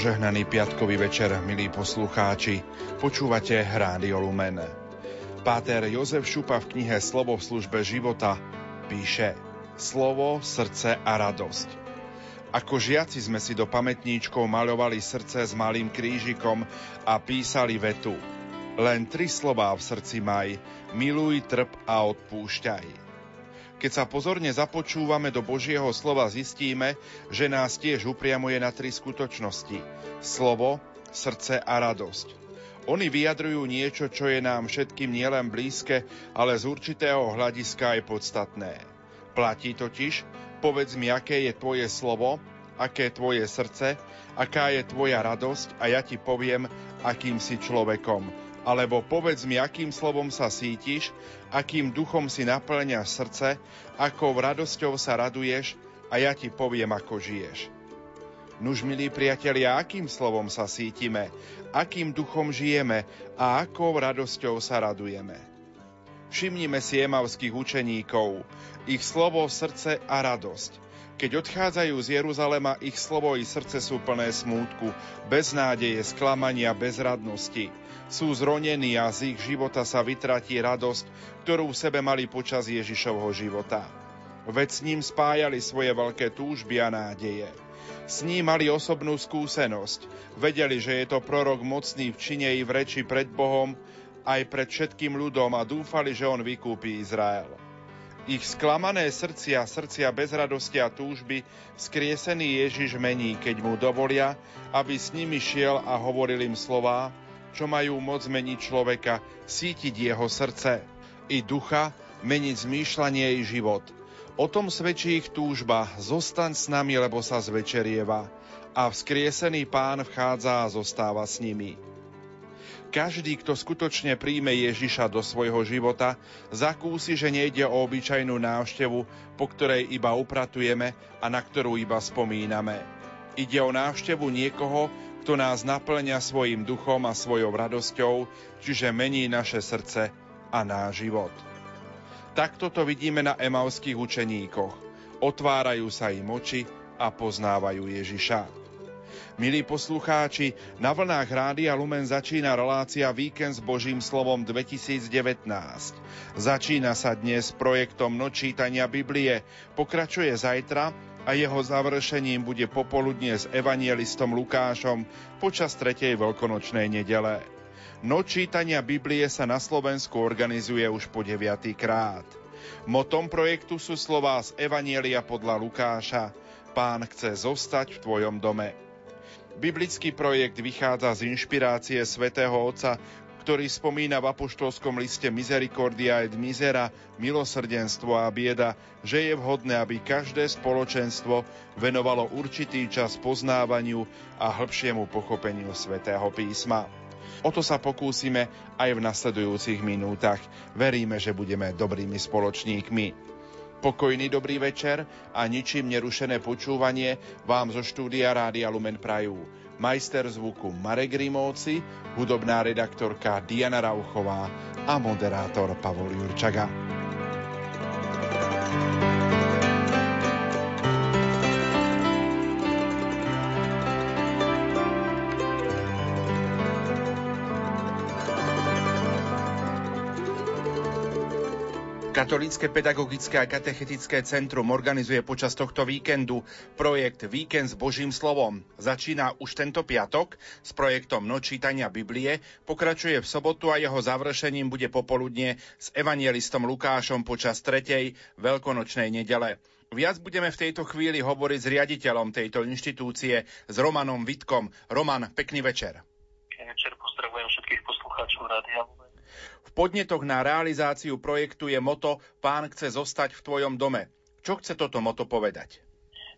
Požehnaný piatkový večer, milí poslucháči. Počúvate Rádio Lumen. Páter Jozef Šupa v knihe Slovo v službe života píše Slovo, srdce a radosť. Ako žiaci sme si do pamätníčkov maľovali srdce s malým krížikom a písali vetu. Len tri slová v srdci maj, miluj, trp a odpúšťaj. Keď sa pozorne započúvame do Božieho slova, zistíme, že nás tiež upriamuje na tri skutočnosti. Slovo, srdce a radosť. Oni vyjadrujú niečo, čo je nám všetkým nielen blízke, ale z určitého hľadiska aj podstatné. Platí totiž, povedz mi, aké je tvoje slovo, aké je tvoje srdce, aká je tvoja radosť a ja ti poviem, akým si človekom alebo povedz mi, akým slovom sa sítiš, akým duchom si naplňaš srdce, akou radosťou sa raduješ a ja ti poviem, ako žiješ. Nuž, milí priatelia, akým slovom sa sítime, akým duchom žijeme a akou radosťou sa radujeme. Všimnime si emavských učeníkov, ich slovo, srdce a radosť – keď odchádzajú z Jeruzalema, ich slovo i srdce sú plné smútku, beznádeje, sklamania, bezradnosti. Sú zronení a z ich života sa vytratí radosť, ktorú v sebe mali počas Ježišovho života. Veď s ním spájali svoje veľké túžby a nádeje. S ním mali osobnú skúsenosť. Vedeli, že je to prorok mocný v čine i v reči pred Bohom, aj pred všetkým ľudom a dúfali, že on vykúpi Izrael. Ich sklamané srdcia, srdcia bez radosti a túžby skriesený Ježiš mení, keď mu dovolia, aby s nimi šiel a hovoril im slová, čo majú moc meniť človeka, sítiť jeho srdce i ducha, meniť zmýšľanie i život. O tom svedčí ich túžba, zostaň s nami, lebo sa zvečerieva. A vzkriesený pán vchádza a zostáva s nimi. Každý, kto skutočne príjme Ježiša do svojho života, zakúsi, že nejde o obyčajnú návštevu, po ktorej iba upratujeme a na ktorú iba spomíname. Ide o návštevu niekoho, kto nás naplňa svojim duchom a svojou radosťou, čiže mení naše srdce a náš život. Takto to vidíme na emauských učeníkoch. Otvárajú sa im oči a poznávajú Ježiša. Milí poslucháči, na vlnách Rádia Lumen začína relácia Víkend s Božím slovom 2019. Začína sa dnes projektom Nočítania Biblie, pokračuje zajtra a jeho završením bude popoludne s evanielistom Lukášom počas tretej veľkonočnej nedele. Noč čítania Biblie sa na Slovensku organizuje už po deviatý krát. Motom projektu sú slová z Evanielia podľa Lukáša. Pán chce zostať v tvojom dome. Biblický projekt vychádza z inšpirácie svätého Otca, ktorý spomína v apoštolskom liste Misericordia et Misera, milosrdenstvo a bieda, že je vhodné, aby každé spoločenstvo venovalo určitý čas poznávaniu a hĺbšiemu pochopeniu svätého písma. O to sa pokúsime aj v nasledujúcich minútach. Veríme, že budeme dobrými spoločníkmi. Pokojný dobrý večer a ničím nerušené počúvanie vám zo štúdia Rádia Lumen Prajú. Majster zvuku Marek Rimovci, hudobná redaktorka Diana Rauchová a moderátor Pavol Jurčaga. Katolícke pedagogické a katechetické centrum organizuje počas tohto víkendu projekt Víkend s Božím slovom. Začína už tento piatok s projektom Nočítania Biblie, pokračuje v sobotu a jeho završením bude popoludne s evanielistom Lukášom počas tretej veľkonočnej nedele. Viac budeme v tejto chvíli hovoriť s riaditeľom tejto inštitúcie, s Romanom Vitkom. Roman, pekný večer. Pekný večer, pozdravujem všetkých poslucháčov Rádia v podnetoch na realizáciu projektu je moto Pán chce zostať v tvojom dome. Čo chce toto moto povedať?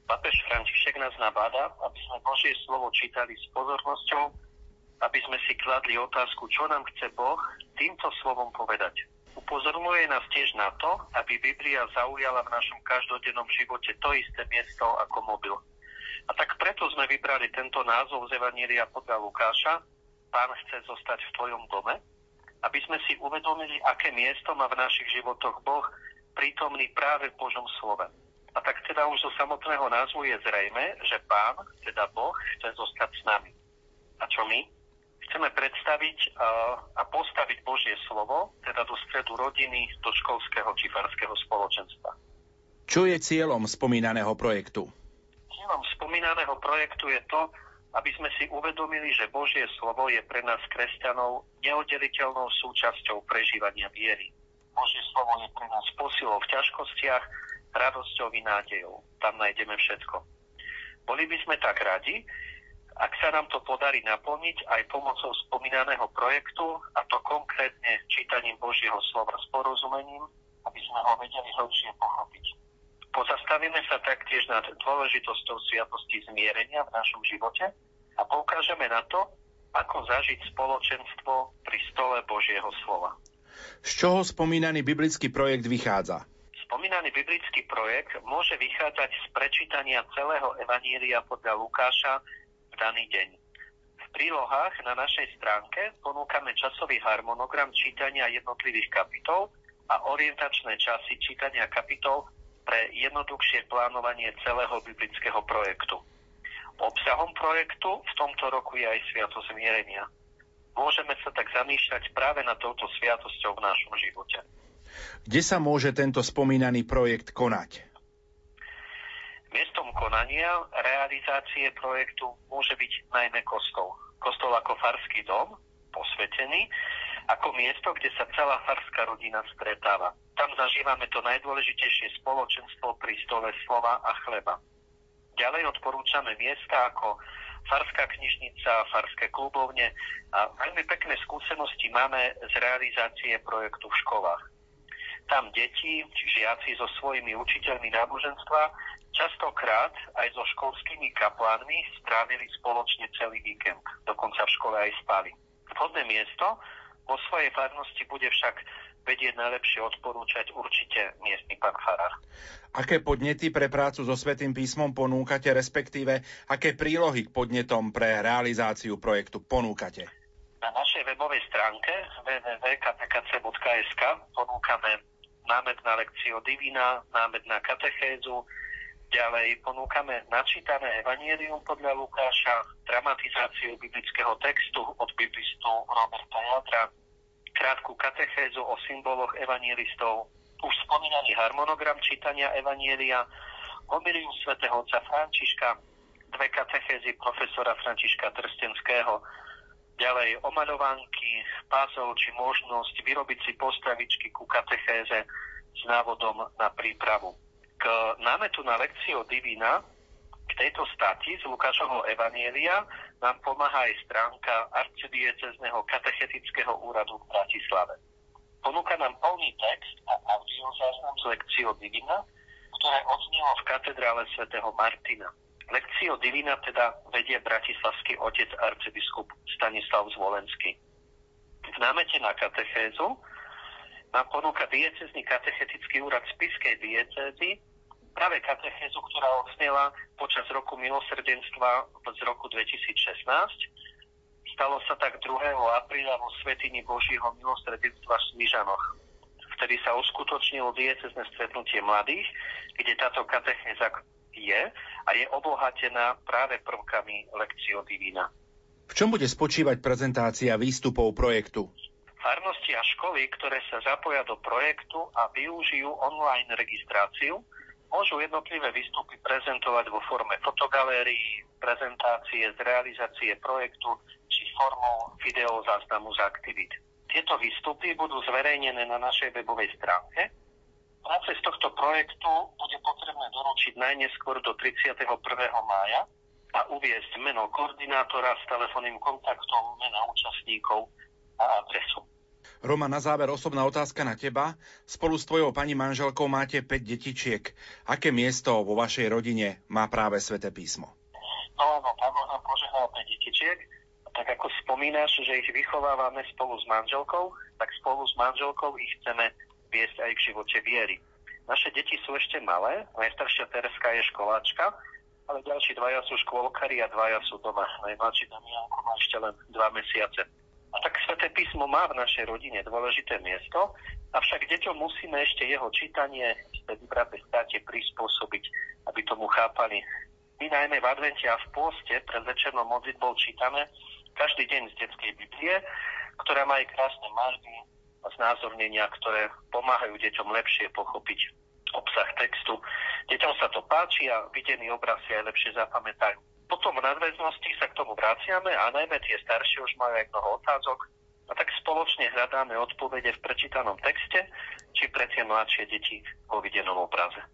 Papež František nás nabáda, aby sme Božie slovo čítali s pozornosťou, aby sme si kladli otázku, čo nám chce Boh týmto slovom povedať. Upozorňuje nás tiež na to, aby Biblia zaujala v našom každodennom živote to isté miesto ako mobil. A tak preto sme vybrali tento názov z Evanília podľa Lukáša. Pán chce zostať v tvojom dome, aby sme si uvedomili, aké miesto má v našich životoch Boh prítomný práve v Božom slove. A tak teda už zo samotného názvu je zrejme, že Pán, teda Boh, chce zostať s nami. A čo my? Chceme predstaviť a postaviť Božie slovo, teda do stredu rodiny, do školského či farského spoločenstva. Čo je cieľom spomínaného projektu? Cieľom spomínaného projektu je to, aby sme si uvedomili, že Božie slovo je pre nás kresťanov neoddeliteľnou súčasťou prežívania viery. Božie slovo je pre nás posilou v ťažkostiach, radosťou i nádejou. Tam nájdeme všetko. Boli by sme tak radi, ak sa nám to podarí naplniť aj pomocou spomínaného projektu, a to konkrétne čítaním Božieho slova s porozumením, aby sme ho vedeli hlbšie pochopiť. Pozastavíme sa taktiež nad dôležitosťou sviatosti zmierenia v našom živote a poukážeme na to, ako zažiť spoločenstvo pri stole Božieho slova. Z čoho spomínaný biblický projekt vychádza? Spomínaný biblický projekt môže vychádzať z prečítania celého Evanília podľa Lukáša v daný deň. V prílohách na našej stránke ponúkame časový harmonogram čítania jednotlivých kapitol a orientačné časy čítania kapitol pre jednoduchšie plánovanie celého biblického projektu. Obsahom projektu v tomto roku je aj Sviato zmierenia. Môžeme sa tak zamýšľať práve na touto sviatosťou v našom živote. Kde sa môže tento spomínaný projekt konať? Miestom konania realizácie projektu môže byť najmä kostol. Kostol ako farský dom, posvetený, ako miesto, kde sa celá farská rodina stretáva. Tam zažívame to najdôležitejšie spoločenstvo pri stole slova a chleba. Ďalej odporúčame miesta ako farská knižnica, farské klubovne a veľmi pekné skúsenosti máme z realizácie projektu v školách. Tam deti, žiaci so svojimi učiteľmi náboženstva častokrát aj so školskými kaplánmi strávili spoločne celý víkend. Dokonca v škole aj spali. Vhodné miesto vo svojej farnosti bude však vedieť najlepšie odporúčať určite miestny pán Farár. Aké podnety pre prácu so Svetým písmom ponúkate, respektíve aké prílohy k podnetom pre realizáciu projektu ponúkate? Na našej webovej stránke www.kpkc.sk ponúkame námed na lekciu Divina, námed na katechézu, ďalej ponúkame načítané Evangelium podľa Lukáša, dramatizáciu biblického textu od biblistu Roberta Jadra, krátku katechézu o symboloch evangelistov, už spomínaný harmonogram čítania Evanielia, homilium svätého otca Františka, dve katechézy profesora Františka Trstenského, ďalej omaľovánky, pásov či možnosť vyrobiť si postavičky ku katechéze s návodom na prípravu. K námetu na lekciu Divina k tejto stati z Lukášovho Evanielia nám pomáha aj stránka arcidiecezného katechetického úradu v Bratislave. Ponúka nám plný text a audiozáznam z lekciou Divina, ktoré odznelo v katedrále svätého Martina. Lekcio Divina teda vedie bratislavský otec arcibiskup Stanislav Zvolenský. V námete na katechézu nám ponúka diecezný katechetický úrad Spiskej diecézy práve katechézu, ktorá odznela počas roku milosrdenstva z roku 2016. Stalo sa tak 2. apríla vo Svetini Božího milosrdenstva v Smižanoch. Vtedy sa uskutočnilo diecezne stretnutie mladých, kde táto katechéza je a je obohatená práve prvkami Lekcio Divina. V čom bude spočívať prezentácia výstupov projektu? Farnosti a školy, ktoré sa zapoja do projektu a využijú online registráciu, môžu jednotlivé výstupy prezentovať vo forme fotogalérií, prezentácie z realizácie projektu či formou videozáznamu z aktivít. Tieto výstupy budú zverejnené na našej webovej stránke. Práce z tohto projektu bude potrebné doručiť najneskôr do 31. mája a uviezť meno koordinátora s telefónnym kontaktom, mena účastníkov a adresu. Roma, na záver osobná otázka na teba. Spolu s tvojou pani manželkou máte 5 detičiek. Aké miesto vo vašej rodine má práve Sveté písmo? No, no, pán Boh nám požehnal 5 detičiek. Tak ako spomínaš, že ich vychovávame spolu s manželkou, tak spolu s manželkou ich chceme viesť aj v živote viery. Naše deti sú ešte malé, najstaršia Tereska je školáčka, ale ďalší dvaja sú škôlkari a dvaja sú doma. Najmladší Damianko má ešte len dva mesiace. A tak Sveté písmo má v našej rodine dôležité miesto, avšak deťom musíme ešte jeho čítanie tej vybraté státe prispôsobiť, aby tomu chápali. My najmä v advente a v pôste pred večernou modlitbou čítame každý deň z detskej Biblie, ktorá má aj krásne malby a znázornenia, ktoré pomáhajú deťom lepšie pochopiť obsah textu. Deťom sa to páči a videný obraz si aj lepšie zapamätajú. Potom v nadväznosti sa k tomu vraciame a najmä tie staršie už majú aj mnoho otázok a tak spoločne hľadáme odpovede v prečítanom texte či pre tie mladšie deti vo videnom obraze.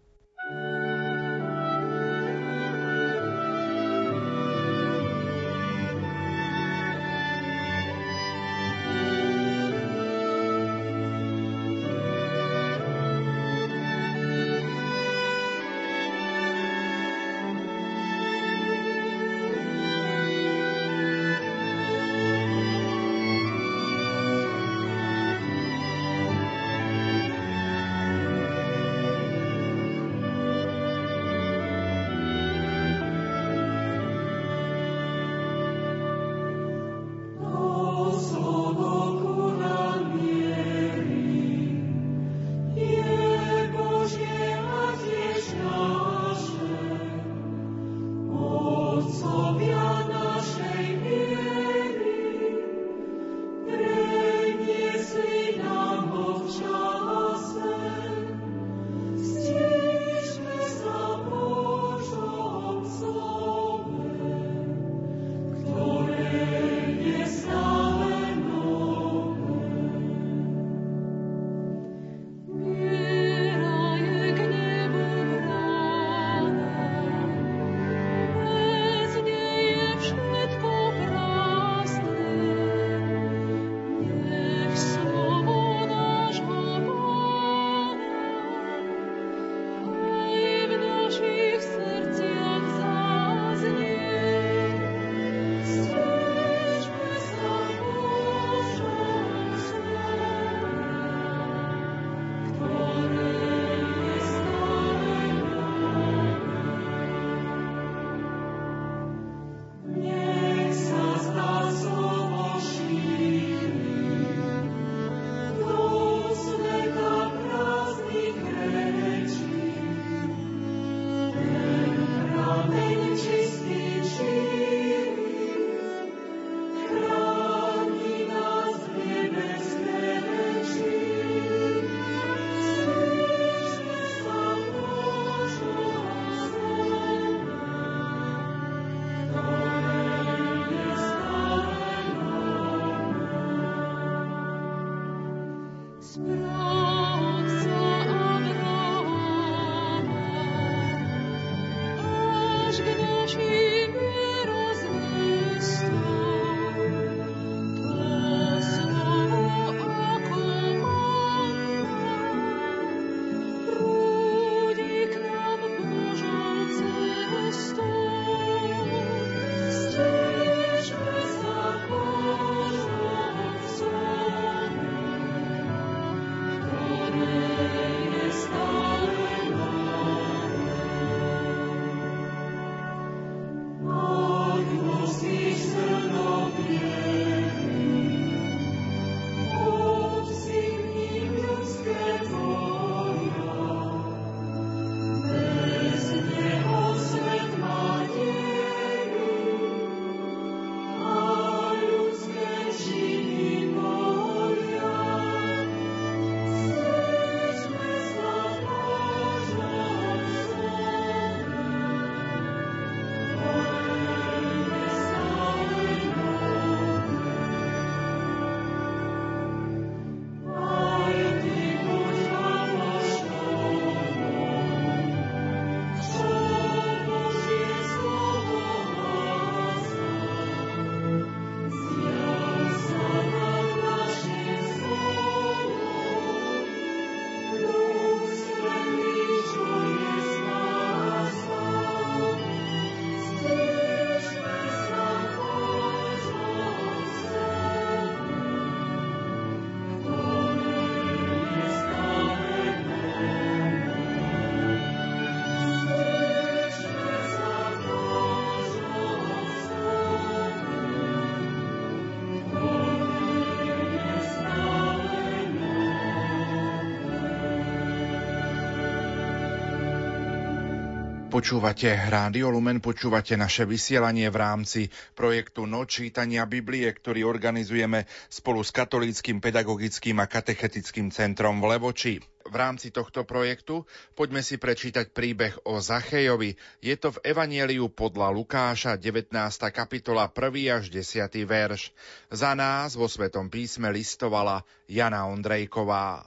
Počúvate Rádio Lumen, počúvate naše vysielanie v rámci projektu Noč čítania Biblie, ktorý organizujeme spolu s Katolíckým pedagogickým a katechetickým centrom v Levoči. V rámci tohto projektu poďme si prečítať príbeh o Zachejovi. Je to v Evanieliu podľa Lukáša, 19. kapitola, 1. až 10. verš. Za nás vo Svetom písme listovala Jana Ondrejková.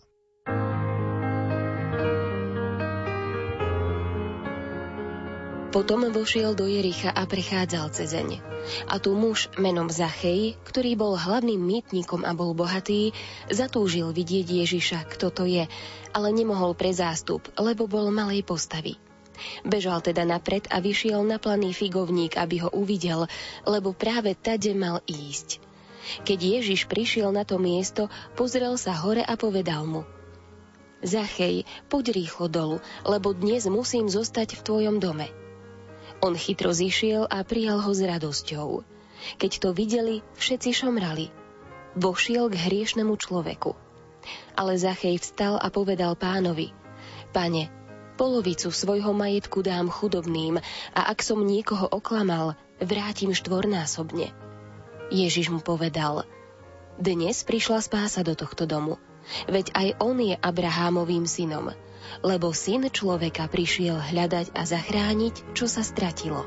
Potom vošiel do Jericha a prechádzal cezeň. A tu muž menom Zachej, ktorý bol hlavným mýtnikom a bol bohatý, zatúžil vidieť Ježiša, kto to je, ale nemohol pre zástup, lebo bol malej postavy. Bežal teda napred a vyšiel na planý figovník, aby ho uvidel, lebo práve tade mal ísť. Keď Ježiš prišiel na to miesto, pozrel sa hore a povedal mu Zachej, poď rýchlo dolu, lebo dnes musím zostať v tvojom dome. On chytro zišiel a prijal ho s radosťou. Keď to videli, všetci šomrali. Vošiel k hriešnemu človeku. Ale Zachej vstal a povedal pánovi, Pane, polovicu svojho majetku dám chudobným a ak som niekoho oklamal, vrátim štvornásobne. Ježiš mu povedal, dnes prišla spása do tohto domu, veď aj on je Abrahámovým synom – lebo syn človeka prišiel hľadať a zachrániť, čo sa stratilo.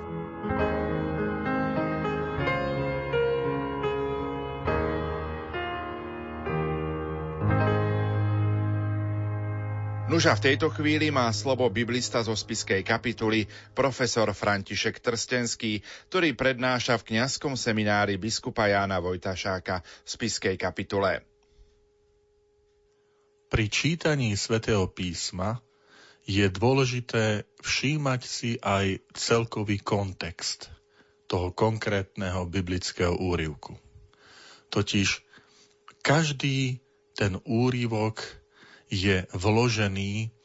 Nuža v tejto chvíli má slovo biblista zo spiskej kapituly profesor František Trstenský, ktorý prednáša v kňazskom seminári biskupa Jána Vojtašáka v spiskej kapitule. Pri čítaní svätého písma je dôležité všímať si aj celkový kontext toho konkrétneho biblického úrivku. Totiž každý ten úrivok je vložený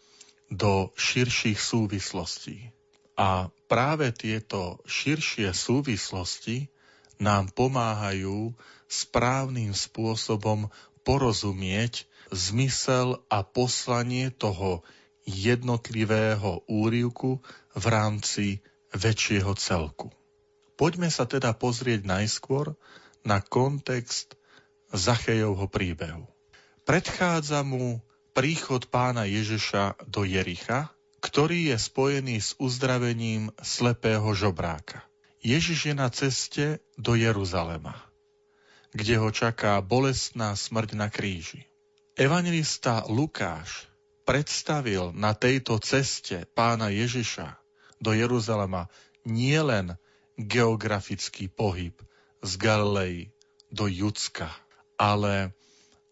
do širších súvislostí. A práve tieto širšie súvislosti nám pomáhajú správnym spôsobom porozumieť zmysel a poslanie toho jednotlivého úrivku v rámci väčšieho celku. Poďme sa teda pozrieť najskôr na kontext Zachejovho príbehu. Predchádza mu príchod pána Ježiša do Jericha, ktorý je spojený s uzdravením slepého žobráka. Ježiš je na ceste do Jeruzalema, kde ho čaká bolestná smrť na kríži. Evangelista Lukáš predstavil na tejto ceste pána Ježiša do Jeruzalema nielen geografický pohyb z Galilei do Judska, ale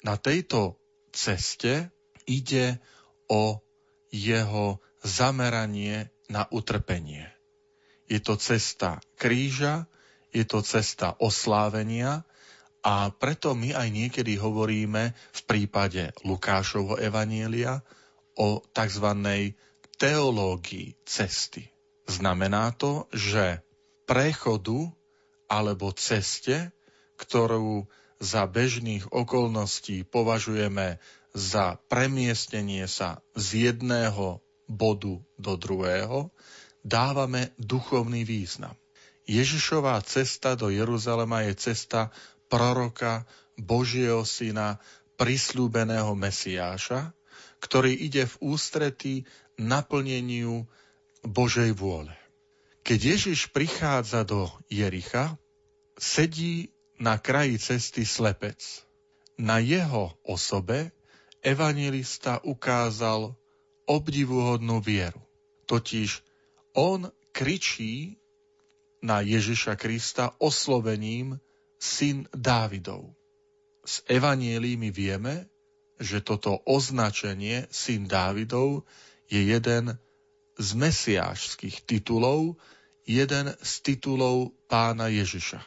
na tejto ceste ide o jeho zameranie na utrpenie. Je to cesta kríža, je to cesta oslávenia a preto my aj niekedy hovoríme v prípade Lukášovho evanielia o tzv. teológii cesty. Znamená to, že prechodu alebo ceste, ktorú za bežných okolností považujeme za premiestnenie sa z jedného bodu do druhého, dávame duchovný význam. Ježišová cesta do Jeruzalema je cesta proroka, Božieho syna, prislúbeného Mesiáša, ktorý ide v ústretí naplneniu Božej vôle. Keď Ježiš prichádza do Jericha, sedí na kraji cesty slepec. Na jeho osobe evangelista ukázal obdivuhodnú vieru. Totiž on kričí na Ježiša Krista oslovením syn Dávidov. Z evanielí my vieme, že toto označenie syn Dávidov je jeden z mesiášských titulov, jeden z titulov pána Ježiša.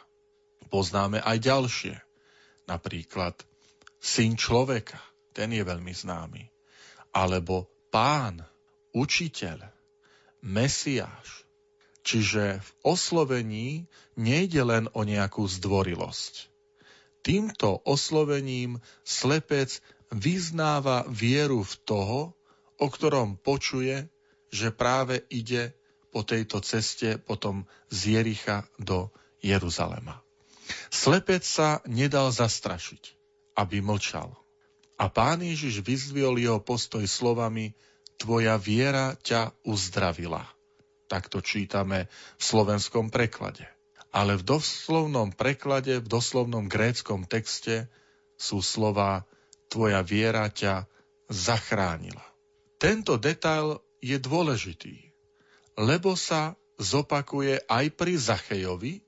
Poznáme aj ďalšie, napríklad syn človeka, ten je veľmi známy, alebo pán, učiteľ, mesiáš, Čiže v oslovení nejde len o nejakú zdvorilosť. Týmto oslovením slepec vyznáva vieru v toho, o ktorom počuje, že práve ide po tejto ceste potom z Jericha do Jeruzalema. Slepec sa nedal zastrašiť, aby mlčal. A pán Ježiš vyzviol jeho postoj slovami Tvoja viera ťa uzdravila. Tak to čítame v slovenskom preklade. Ale v doslovnom preklade, v doslovnom gréckom texte sú slova Tvoja viera ťa zachránila. Tento detail je dôležitý, lebo sa zopakuje aj pri Zachejovi,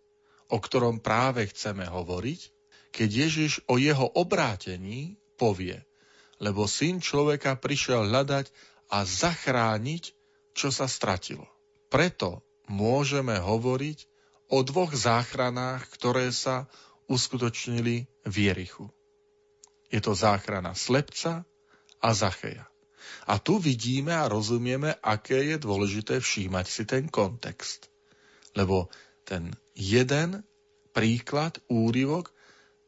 o ktorom práve chceme hovoriť, keď Ježiš o jeho obrátení povie, lebo syn človeka prišiel hľadať a zachrániť, čo sa stratilo. Preto môžeme hovoriť o dvoch záchranách, ktoré sa uskutočnili v Jerichu. Je to záchrana slepca a Zacheja. A tu vidíme a rozumieme, aké je dôležité všímať si ten kontext. Lebo ten jeden príklad, úryvok,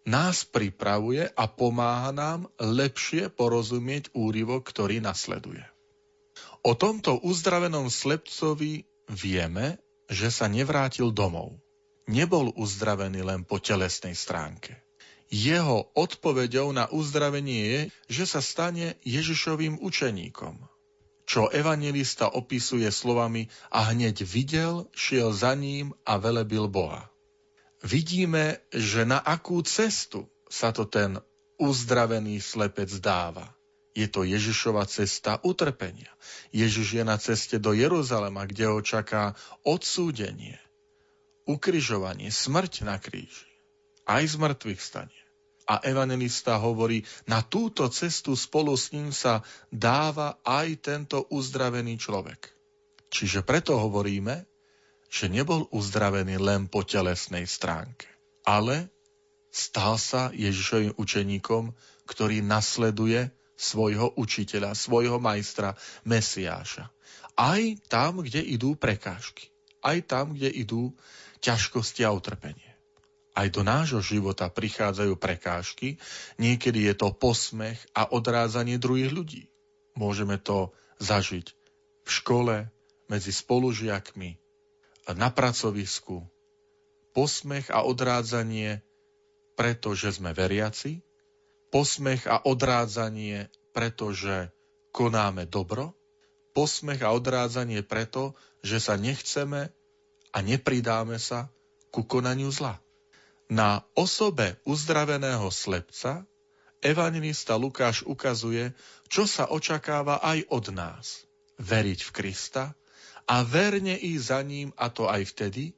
nás pripravuje a pomáha nám lepšie porozumieť úryvok, ktorý nasleduje. O tomto uzdravenom slepcovi vieme, že sa nevrátil domov. Nebol uzdravený len po telesnej stránke. Jeho odpoveďou na uzdravenie je, že sa stane Ježišovým učeníkom. Čo evangelista opisuje slovami a hneď videl, šiel za ním a velebil Boha. Vidíme, že na akú cestu sa to ten uzdravený slepec dáva. Je to Ježišova cesta utrpenia. Ježiš je na ceste do Jeruzalema, kde ho čaká odsúdenie, ukrižovanie, smrť na kríži aj z mŕtvych stane. A evangelista hovorí, na túto cestu spolu s ním sa dáva aj tento uzdravený človek. Čiže preto hovoríme, že nebol uzdravený len po telesnej stránke, ale stal sa Ježišovým učeníkom, ktorý nasleduje svojho učiteľa, svojho majstra, Mesiáša. Aj tam, kde idú prekážky. Aj tam, kde idú ťažkosti a utrpenie. Aj do nášho života prichádzajú prekážky, niekedy je to posmech a odrádzanie druhých ľudí. Môžeme to zažiť v škole, medzi spolužiakmi, na pracovisku. Posmech a odrádzanie, pretože sme veriaci, posmech a odrádzanie, pretože konáme dobro, posmech a odrádzanie preto, že sa nechceme a nepridáme sa ku konaniu zla. Na osobe uzdraveného slepca evangelista Lukáš ukazuje, čo sa očakáva aj od nás. Veriť v Krista a verne ísť za ním a to aj vtedy,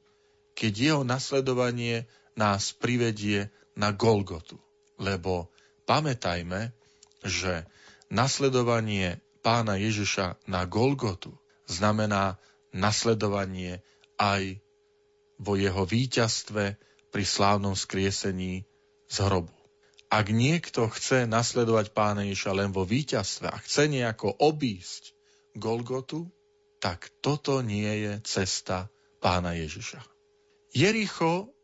keď jeho nasledovanie nás privedie na Golgotu. Lebo pamätajme, že nasledovanie pána Ježiša na Golgotu znamená nasledovanie aj vo jeho víťazstve pri slávnom skriesení z hrobu. Ak niekto chce nasledovať pána Ježiša len vo víťazstve a chce nejako obísť Golgotu, tak toto nie je cesta pána Ježiša. Jericho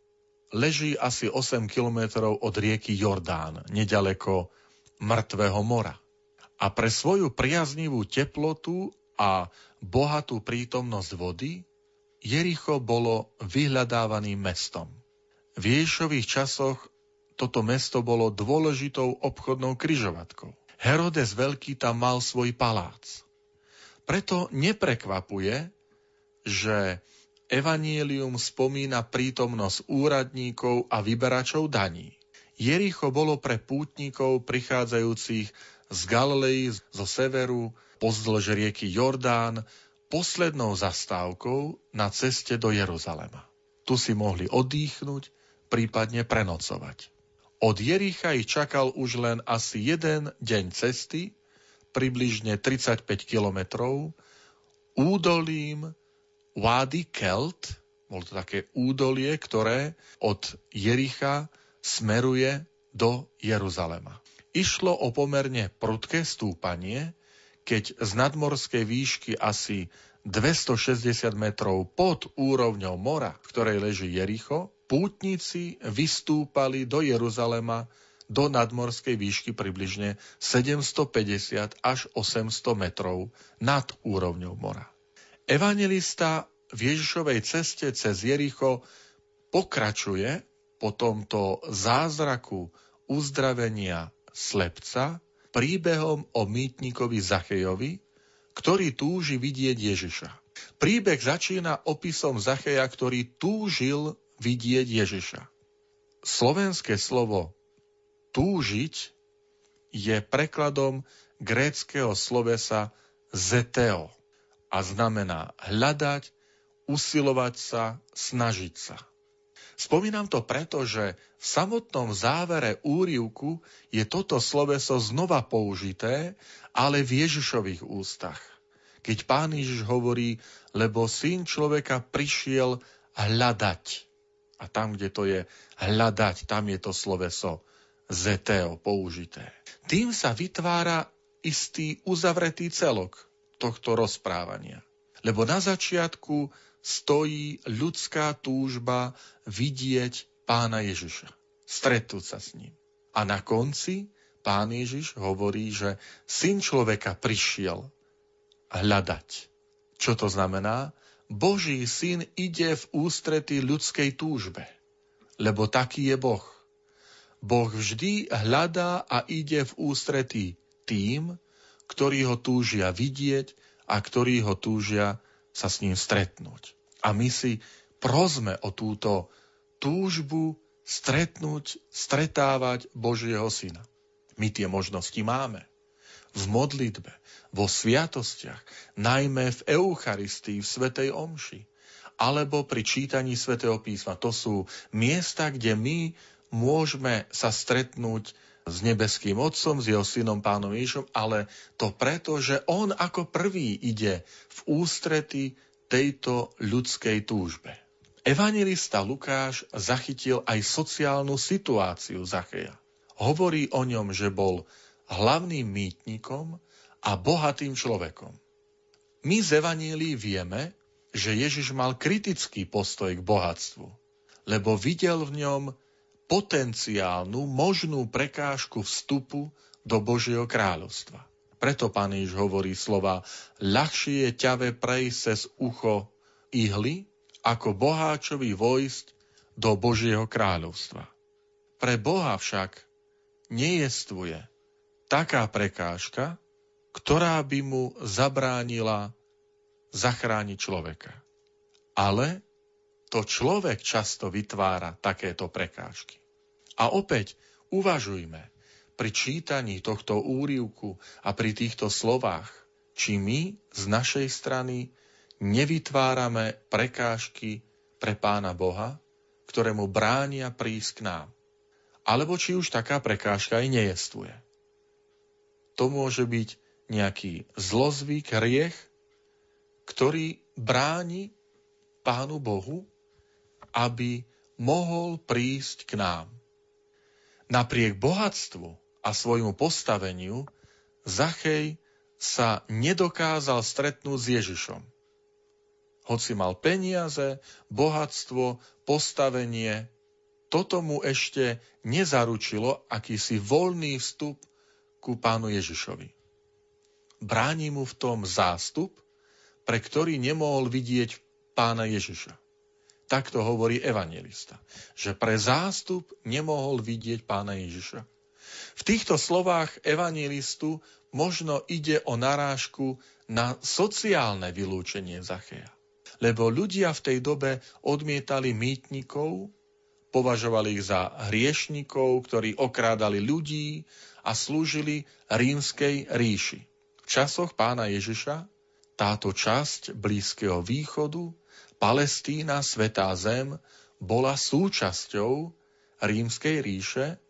leží asi 8 kilometrov od rieky Jordán, nedaleko Mŕtvého mora. A pre svoju priaznivú teplotu a bohatú prítomnosť vody Jericho bolo vyhľadávaným mestom – v Ježišových časoch toto mesto bolo dôležitou obchodnou kryžovatkou. Herodes Veľký tam mal svoj palác. Preto neprekvapuje, že Evanielium spomína prítomnosť úradníkov a vyberačov daní. Jericho bolo pre pútnikov prichádzajúcich z Galilei, zo severu, pozdĺž rieky Jordán, poslednou zastávkou na ceste do Jeruzalema. Tu si mohli odýchnuť, prípadne prenocovať. Od Jericha ich čakal už len asi jeden deň cesty, približne 35 kilometrov, údolím Wadi Kelt, bolo to také údolie, ktoré od Jericha smeruje do Jeruzalema. Išlo o pomerne prudké stúpanie, keď z nadmorskej výšky asi 260 metrov pod úrovňou mora, v ktorej leží Jericho, pútnici vystúpali do Jeruzalema do nadmorskej výšky približne 750 až 800 metrov nad úrovňou mora. Evangelista v Ježišovej ceste cez Jericho pokračuje po tomto zázraku uzdravenia slepca príbehom o mýtnikovi Zachejovi, ktorý túži vidieť Ježiša. Príbeh začína opisom Zacheja, ktorý túžil vidieť Ježiša. Slovenské slovo túžiť je prekladom gréckého slovesa zeteo a znamená hľadať, usilovať sa, snažiť sa. Spomínam to preto, že v samotnom závere úrivku je toto sloveso znova použité, ale v Ježišových ústach. Keď pán Ježiš hovorí, lebo syn človeka prišiel hľadať. A tam, kde to je hľadať, tam je to sloveso zeteo použité. Tým sa vytvára istý uzavretý celok tohto rozprávania. Lebo na začiatku stojí ľudská túžba vidieť pána Ježiša, stretnúť sa s ním. A na konci pán Ježiš hovorí, že syn človeka prišiel hľadať. Čo to znamená? Boží syn ide v ústrety ľudskej túžbe, lebo taký je Boh. Boh vždy hľadá a ide v ústretí tým, ktorí ho túžia vidieť a ktorí ho túžia sa s ním stretnúť. A my si prosme o túto túžbu stretnúť, stretávať Božieho Syna. My tie možnosti máme. V modlitbe, vo sviatostiach, najmä v Eucharistii, v Svetej Omši, alebo pri čítaní Svetého písma. To sú miesta, kde my môžeme sa stretnúť s nebeským Otcom, s jeho synom Pánom Ježišom, ale to preto, že on ako prvý ide v ústrety tejto ľudskej túžbe. Evangelista Lukáš zachytil aj sociálnu situáciu Zacheja. Hovorí o ňom, že bol hlavným mýtnikom a bohatým človekom. My z Evanílii vieme, že Ježiš mal kritický postoj k bohatstvu, lebo videl v ňom potenciálnu, možnú prekážku vstupu do Božieho kráľovstva. Preto pán Ježiš hovorí slova ľahšie je ťave prejsť cez ucho ihly, ako boháčovi vojsť do Božieho kráľovstva. Pre Boha však nejestvuje taká prekážka, ktorá by mu zabránila zachrániť človeka. Ale to človek často vytvára takéto prekážky. A opäť uvažujme pri čítaní tohto úrivku a pri týchto slovách, či my z našej strany nevytvárame prekážky pre Pána Boha, ktoré mu bránia prísť k nám. Alebo či už taká prekážka aj nejestvuje. To môže byť nejaký zlozvyk, hriech, ktorý bráni Pánu Bohu aby mohol prísť k nám. Napriek bohatstvu a svojmu postaveniu Zachej sa nedokázal stretnúť s Ježišom. Hoci mal peniaze, bohatstvo, postavenie, toto mu ešte nezaručilo akýsi voľný vstup ku pánu Ježišovi. Bráni mu v tom zástup, pre ktorý nemohol vidieť pána Ježiša. Takto hovorí evangelista, že pre zástup nemohol vidieť pána Ježiša. V týchto slovách evangelistu možno ide o narážku na sociálne vylúčenie Zacheja. Lebo ľudia v tej dobe odmietali mýtnikov, považovali ich za hriešnikov, ktorí okrádali ľudí a slúžili rímskej ríši. V časoch pána Ježiša táto časť Blízkeho východu Palestína, Svetá zem, bola súčasťou rímskej ríše,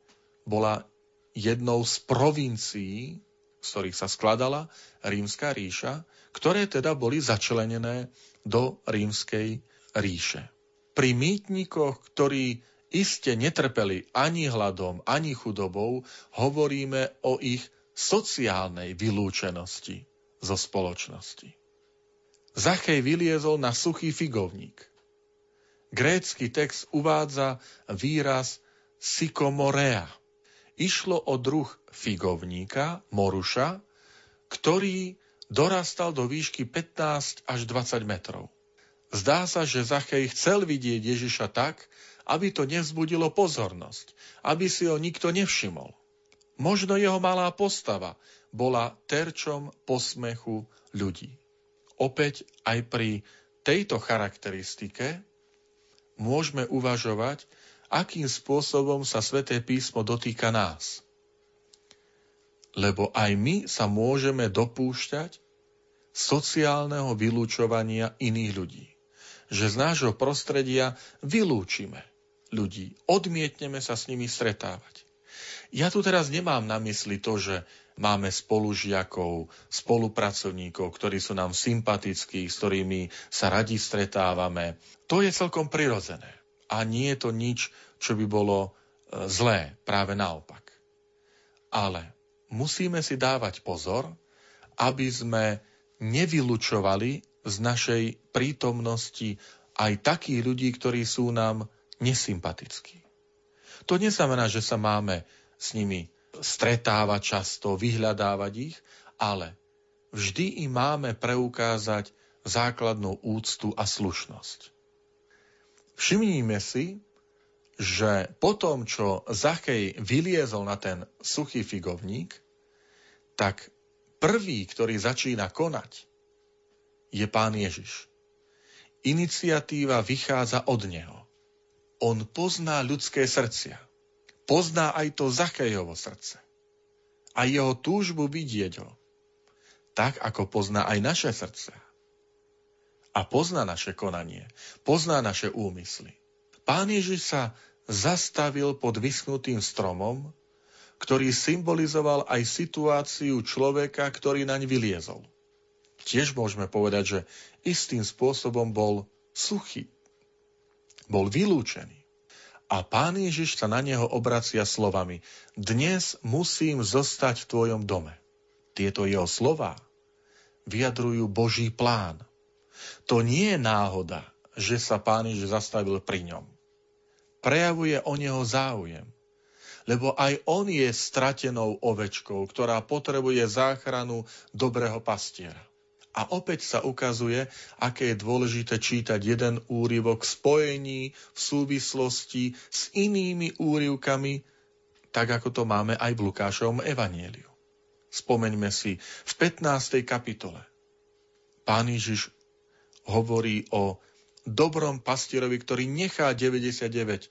bola jednou z provincií, z ktorých sa skladala rímska ríša, ktoré teda boli začlenené do rímskej ríše. Pri mýtnikoch, ktorí iste netrpeli ani hladom, ani chudobou, hovoríme o ich sociálnej vylúčenosti zo spoločnosti. Zachej vyliezol na suchý figovník. Grécky text uvádza výraz sykomorea. Išlo o druh figovníka, moruša, ktorý dorastal do výšky 15 až 20 metrov. Zdá sa, že Zachej chcel vidieť Ježiša tak, aby to nevzbudilo pozornosť, aby si ho nikto nevšimol. Možno jeho malá postava bola terčom posmechu ľudí. Opäť aj pri tejto charakteristike môžeme uvažovať, akým spôsobom sa sväté písmo dotýka nás. Lebo aj my sa môžeme dopúšťať sociálneho vylúčovania iných ľudí že z nášho prostredia vylúčime ľudí, odmietneme sa s nimi stretávať. Ja tu teraz nemám na mysli to, že máme spolužiakov, spolupracovníkov, ktorí sú nám sympatickí, s ktorými sa radi stretávame. To je celkom prirodzené. A nie je to nič, čo by bolo e, zlé, práve naopak. Ale musíme si dávať pozor, aby sme nevylučovali z našej prítomnosti aj takých ľudí, ktorí sú nám nesympatickí. To neznamená, že sa máme s nimi stretávať často, vyhľadávať ich, ale vždy im máme preukázať základnú úctu a slušnosť. Všimnime si, že po tom, čo Zachej vyliezol na ten suchý figovník, tak prvý, ktorý začína konať, je Pán Ježiš. Iniciatíva vychádza od Neho. On pozná ľudské srdcia. Pozná aj to Zachejovo srdce. A jeho túžbu vidieť ho. Tak, ako pozná aj naše srdce. A pozná naše konanie. Pozná naše úmysly. Pán Ježiš sa zastavil pod vyschnutým stromom, ktorý symbolizoval aj situáciu človeka, ktorý naň vyliezol tiež môžeme povedať, že istým spôsobom bol suchý. Bol vylúčený. A pán Ježiš sa na neho obracia slovami Dnes musím zostať v tvojom dome. Tieto jeho slová vyjadrujú Boží plán. To nie je náhoda, že sa pán Ježiš zastavil pri ňom. Prejavuje o neho záujem lebo aj on je stratenou ovečkou, ktorá potrebuje záchranu dobrého pastiera. A opäť sa ukazuje, aké je dôležité čítať jeden úryvok v spojení, v súvislosti s inými úryvkami, tak ako to máme aj v Lukášovom evanieliu. Spomeňme si v 15. kapitole. Pán Ježiš hovorí o dobrom pastierovi, ktorý nechá 99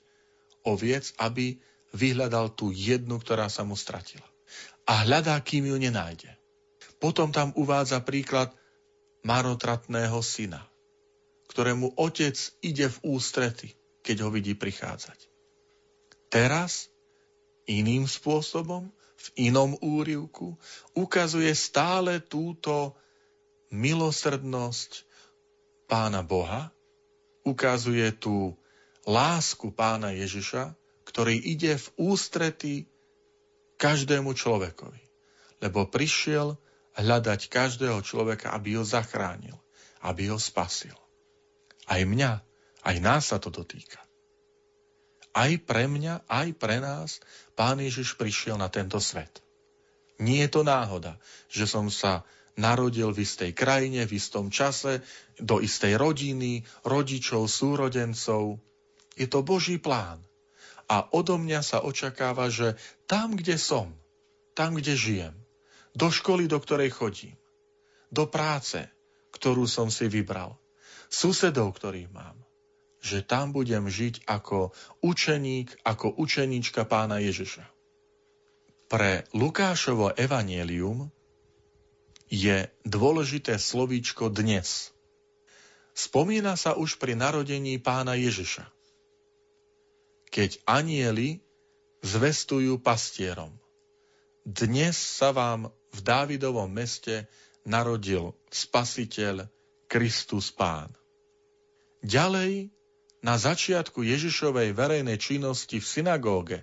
oviec, aby vyhľadal tú jednu, ktorá sa mu stratila. A hľadá, kým ju nenájde. Potom tam uvádza príklad marotratného syna, ktorému otec ide v ústrety, keď ho vidí prichádzať. Teraz iným spôsobom, v inom úrivku, ukazuje stále túto milosrdnosť pána Boha, ukazuje tú lásku pána Ježiša, ktorý ide v ústrety každému človekovi. Lebo prišiel hľadať každého človeka, aby ho zachránil, aby ho spasil. Aj mňa, aj nás sa to dotýka. Aj pre mňa, aj pre nás Pán Ježiš prišiel na tento svet. Nie je to náhoda, že som sa narodil v istej krajine, v istom čase, do istej rodiny, rodičov, súrodencov. Je to Boží plán. A odo mňa sa očakáva, že tam, kde som, tam, kde žijem, do školy, do ktorej chodím, do práce, ktorú som si vybral, susedov, ktorých mám, že tam budem žiť ako učeník, ako učeníčka pána Ježiša. Pre Lukášovo evanielium je dôležité slovíčko dnes. Spomína sa už pri narodení pána Ježiša, keď anieli zvestujú pastierom. Dnes sa vám v Dávidovom meste narodil Spasiteľ Kristus Pán. Ďalej, na začiatku Ježišovej verejnej činnosti v synagóge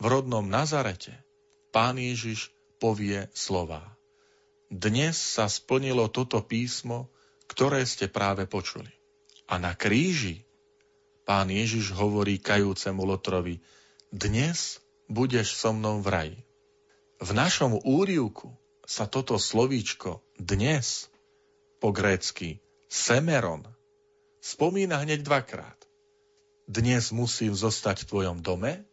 v rodnom Nazarete, pán Ježiš povie slova. Dnes sa splnilo toto písmo, ktoré ste práve počuli. A na kríži pán Ježiš hovorí kajúcemu Lotrovi, dnes budeš so mnou v raji. V našom úrivku sa toto slovíčko dnes po grécky semeron spomína hneď dvakrát. Dnes musím zostať v tvojom dome,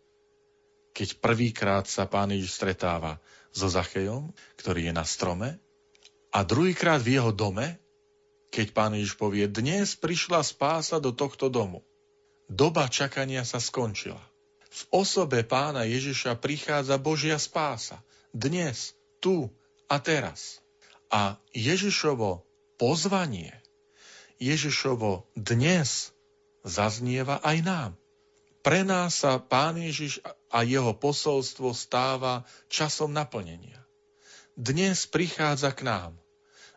keď prvýkrát sa pán Ježiš stretáva so Zachejom, ktorý je na strome, a druhýkrát v jeho dome, keď pán Ježiš povie, dnes prišla spása do tohto domu. Doba čakania sa skončila. V osobe pána Ježiša prichádza Božia spása. Dnes, tu a teraz. A Ježišovo pozvanie, Ježišovo dnes zaznieva aj nám. Pre nás sa Pán Ježiš a jeho posolstvo stáva časom naplnenia. Dnes prichádza k nám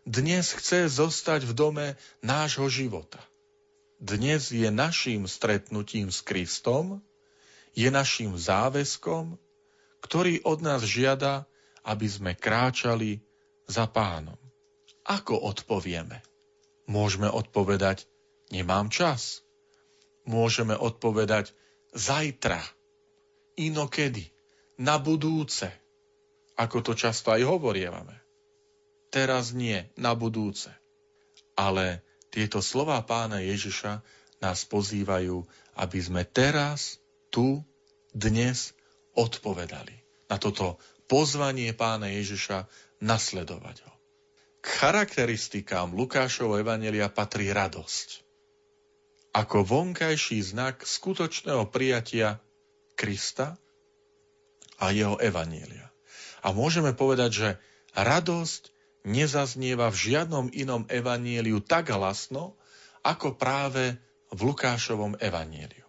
dnes chce zostať v dome nášho života. Dnes je naším stretnutím s Kristom, je našim záväzkom, ktorý od nás žiada, aby sme kráčali za pánom. Ako odpovieme? Môžeme odpovedať, nemám čas. Môžeme odpovedať, zajtra, inokedy, na budúce, ako to často aj hovorievame teraz nie, na budúce. Ale tieto slova pána Ježiša nás pozývajú, aby sme teraz, tu, dnes odpovedali na toto pozvanie pána Ježiša nasledovať ho. K charakteristikám Lukášovho Evanelia patrí radosť. Ako vonkajší znak skutočného prijatia Krista a jeho Evanielia. A môžeme povedať, že radosť nezaznieva v žiadnom inom evanieliu tak hlasno, ako práve v Lukášovom evanieliu.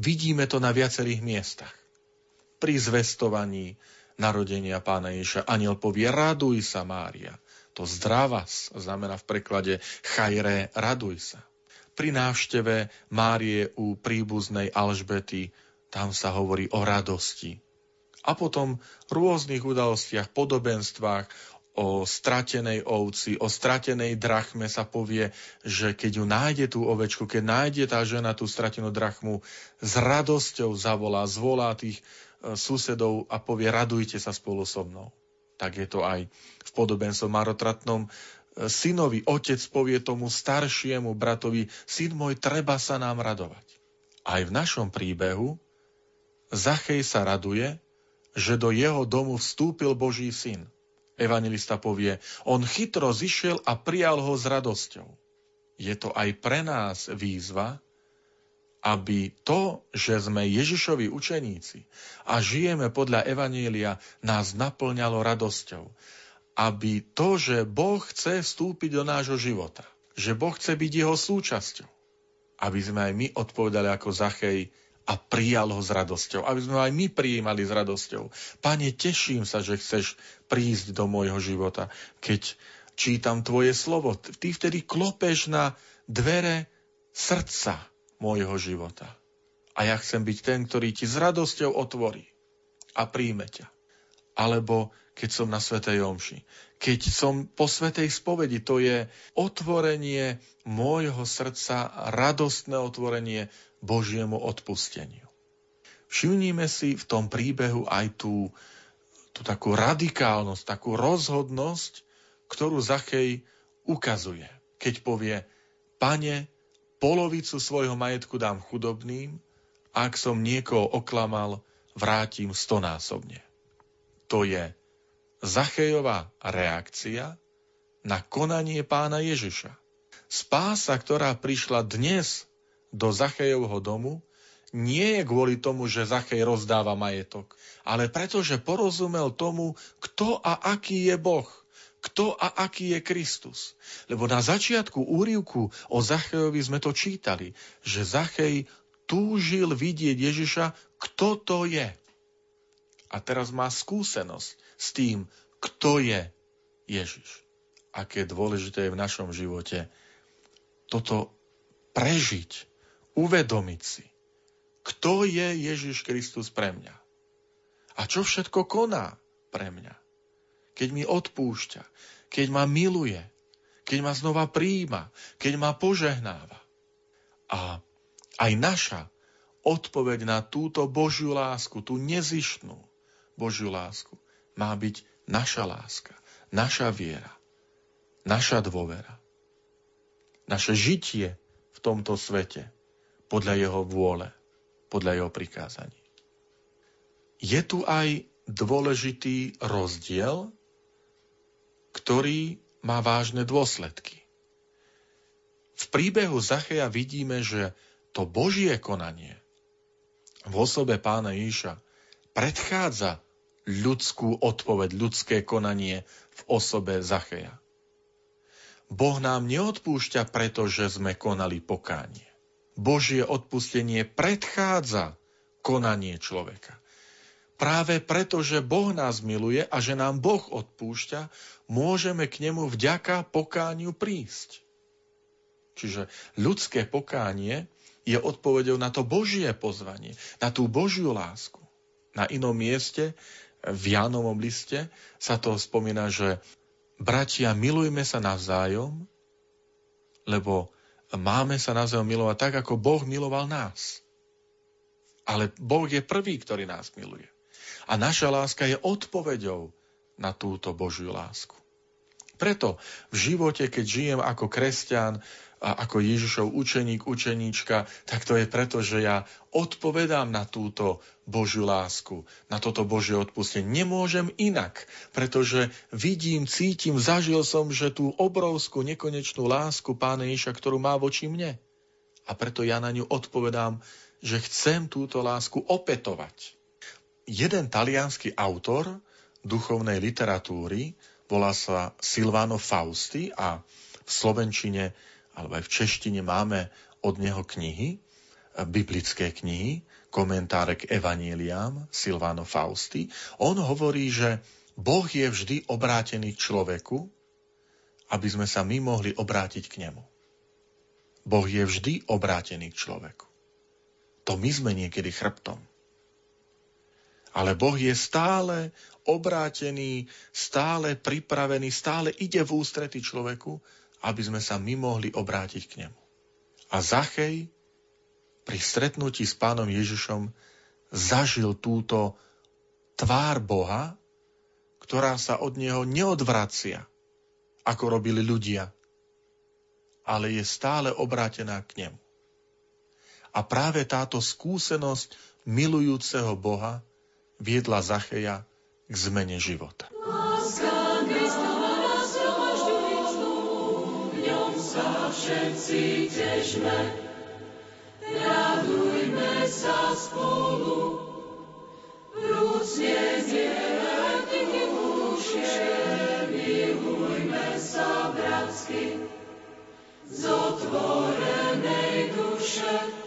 Vidíme to na viacerých miestach. Pri zvestovaní narodenia pána Ježa aniel povie raduj sa Mária. To zdravas znamená v preklade chajre raduj sa. Pri návšteve Márie u príbuznej Alžbety tam sa hovorí o radosti. A potom v rôznych udalostiach, podobenstvách, o stratenej ovci, o stratenej drachme sa povie, že keď ju nájde tú ovečku, keď nájde tá žena tú stratenú drachmu, s radosťou zavolá, zvolá tých susedov a povie, radujte sa spolu so mnou. Tak je to aj v podobenstve marotratnom synovi. Otec povie tomu staršiemu bratovi, syn môj, treba sa nám radovať. Aj v našom príbehu Zachej sa raduje, že do jeho domu vstúpil Boží syn – Evangelista povie, on chytro zišiel a prijal ho s radosťou. Je to aj pre nás výzva, aby to, že sme Ježišovi učeníci a žijeme podľa Evanielia, nás naplňalo radosťou. Aby to, že Boh chce vstúpiť do nášho života, že Boh chce byť jeho súčasťou, aby sme aj my odpovedali ako Zachej, a prijal ho s radosťou. Aby sme aj my prijímali s radosťou. Pane, teším sa, že chceš prísť do môjho života. Keď čítam tvoje slovo, ty vtedy klopeš na dvere srdca môjho života. A ja chcem byť ten, ktorý ti s radosťou otvorí a príjme ťa. Alebo keď som na Svetej Omši. Keď som po Svetej spovedi, to je otvorenie môjho srdca, radostné otvorenie Božiemu odpusteniu. Všimnime si v tom príbehu aj tú, tú takú radikálnosť, takú rozhodnosť, ktorú Zachej ukazuje, keď povie, pane, polovicu svojho majetku dám chudobným, ak som niekoho oklamal, vrátim stonásobne. To je Zachejová reakcia na konanie pána Ježiša. Spása, ktorá prišla dnes do Zachejovho domu, nie je kvôli tomu, že Zachej rozdáva majetok, ale pretože porozumel tomu, kto a aký je Boh, kto a aký je Kristus. Lebo na začiatku úrivku o Zachejovi sme to čítali, že Zachej túžil vidieť Ježiša, kto to je. A teraz má skúsenosť s tým, kto je Ježiš. Aké dôležité je v našom živote toto prežiť, uvedomiť si, kto je Ježiš Kristus pre mňa. A čo všetko koná pre mňa. Keď mi odpúšťa, keď ma miluje, keď ma znova príjima, keď ma požehnáva. A aj naša odpoveď na túto Božiu lásku, tú nezištnú Božiu lásku, má byť naša láska, naša viera, naša dôvera. Naše žitie tomto svete podľa jeho vôle, podľa jeho prikázaní. Je tu aj dôležitý rozdiel, ktorý má vážne dôsledky. V príbehu Zacheja vidíme, že to Božie konanie v osobe pána Iša predchádza ľudskú odpoveď, ľudské konanie v osobe Zacheja. Boh nám neodpúšťa, pretože sme konali pokánie. Božie odpustenie predchádza konanie človeka. Práve preto, že Boh nás miluje a že nám Boh odpúšťa, môžeme k nemu vďaka pokániu prísť. Čiže ľudské pokánie je odpovedou na to Božie pozvanie, na tú Božiu lásku. Na inom mieste, v Jánovom liste, sa to spomína, že bratia, milujme sa navzájom, lebo máme sa navzájom milovať tak, ako Boh miloval nás. Ale Boh je prvý, ktorý nás miluje. A naša láska je odpoveďou na túto Božiu lásku. Preto v živote, keď žijem ako kresťan, a ako Ježišov učeník, učeníčka, tak to je preto, že ja odpovedám na túto Božiu lásku, na toto Božie odpustenie. Nemôžem inak, pretože vidím, cítim, zažil som, že tú obrovskú, nekonečnú lásku Pána Ježiša, ktorú má voči mne. A preto ja na ňu odpovedám, že chcem túto lásku opetovať jeden talianský autor duchovnej literatúry, volá sa Silvano Fausti a v slovenčine alebo aj v češtine máme od neho knihy, biblické knihy, komentáre k Evangeliám Silvano Fausti. On hovorí, že Boh je vždy obrátený človeku, aby sme sa my mohli obrátiť k nemu. Boh je vždy obrátený k človeku. To my sme niekedy chrbtom. Ale Boh je stále obrátený, stále pripravený, stále ide v ústrety človeku, aby sme sa my mohli obrátiť k nemu. A Zachej pri stretnutí s pánom Ježišom zažil túto tvár Boha, ktorá sa od neho neodvracia, ako robili ľudia, ale je stále obrátená k nemu. A práve táto skúsenosť milujúceho Boha viedla Zacheja k zmene života. všetci težme, radujme sa spolu, vrúcne duše, milujme sa bratsky, z otvorenej duše,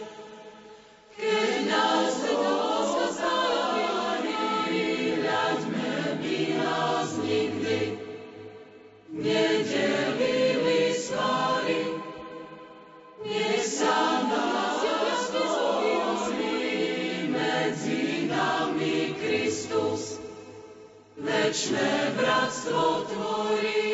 večné bratstvo tvorí.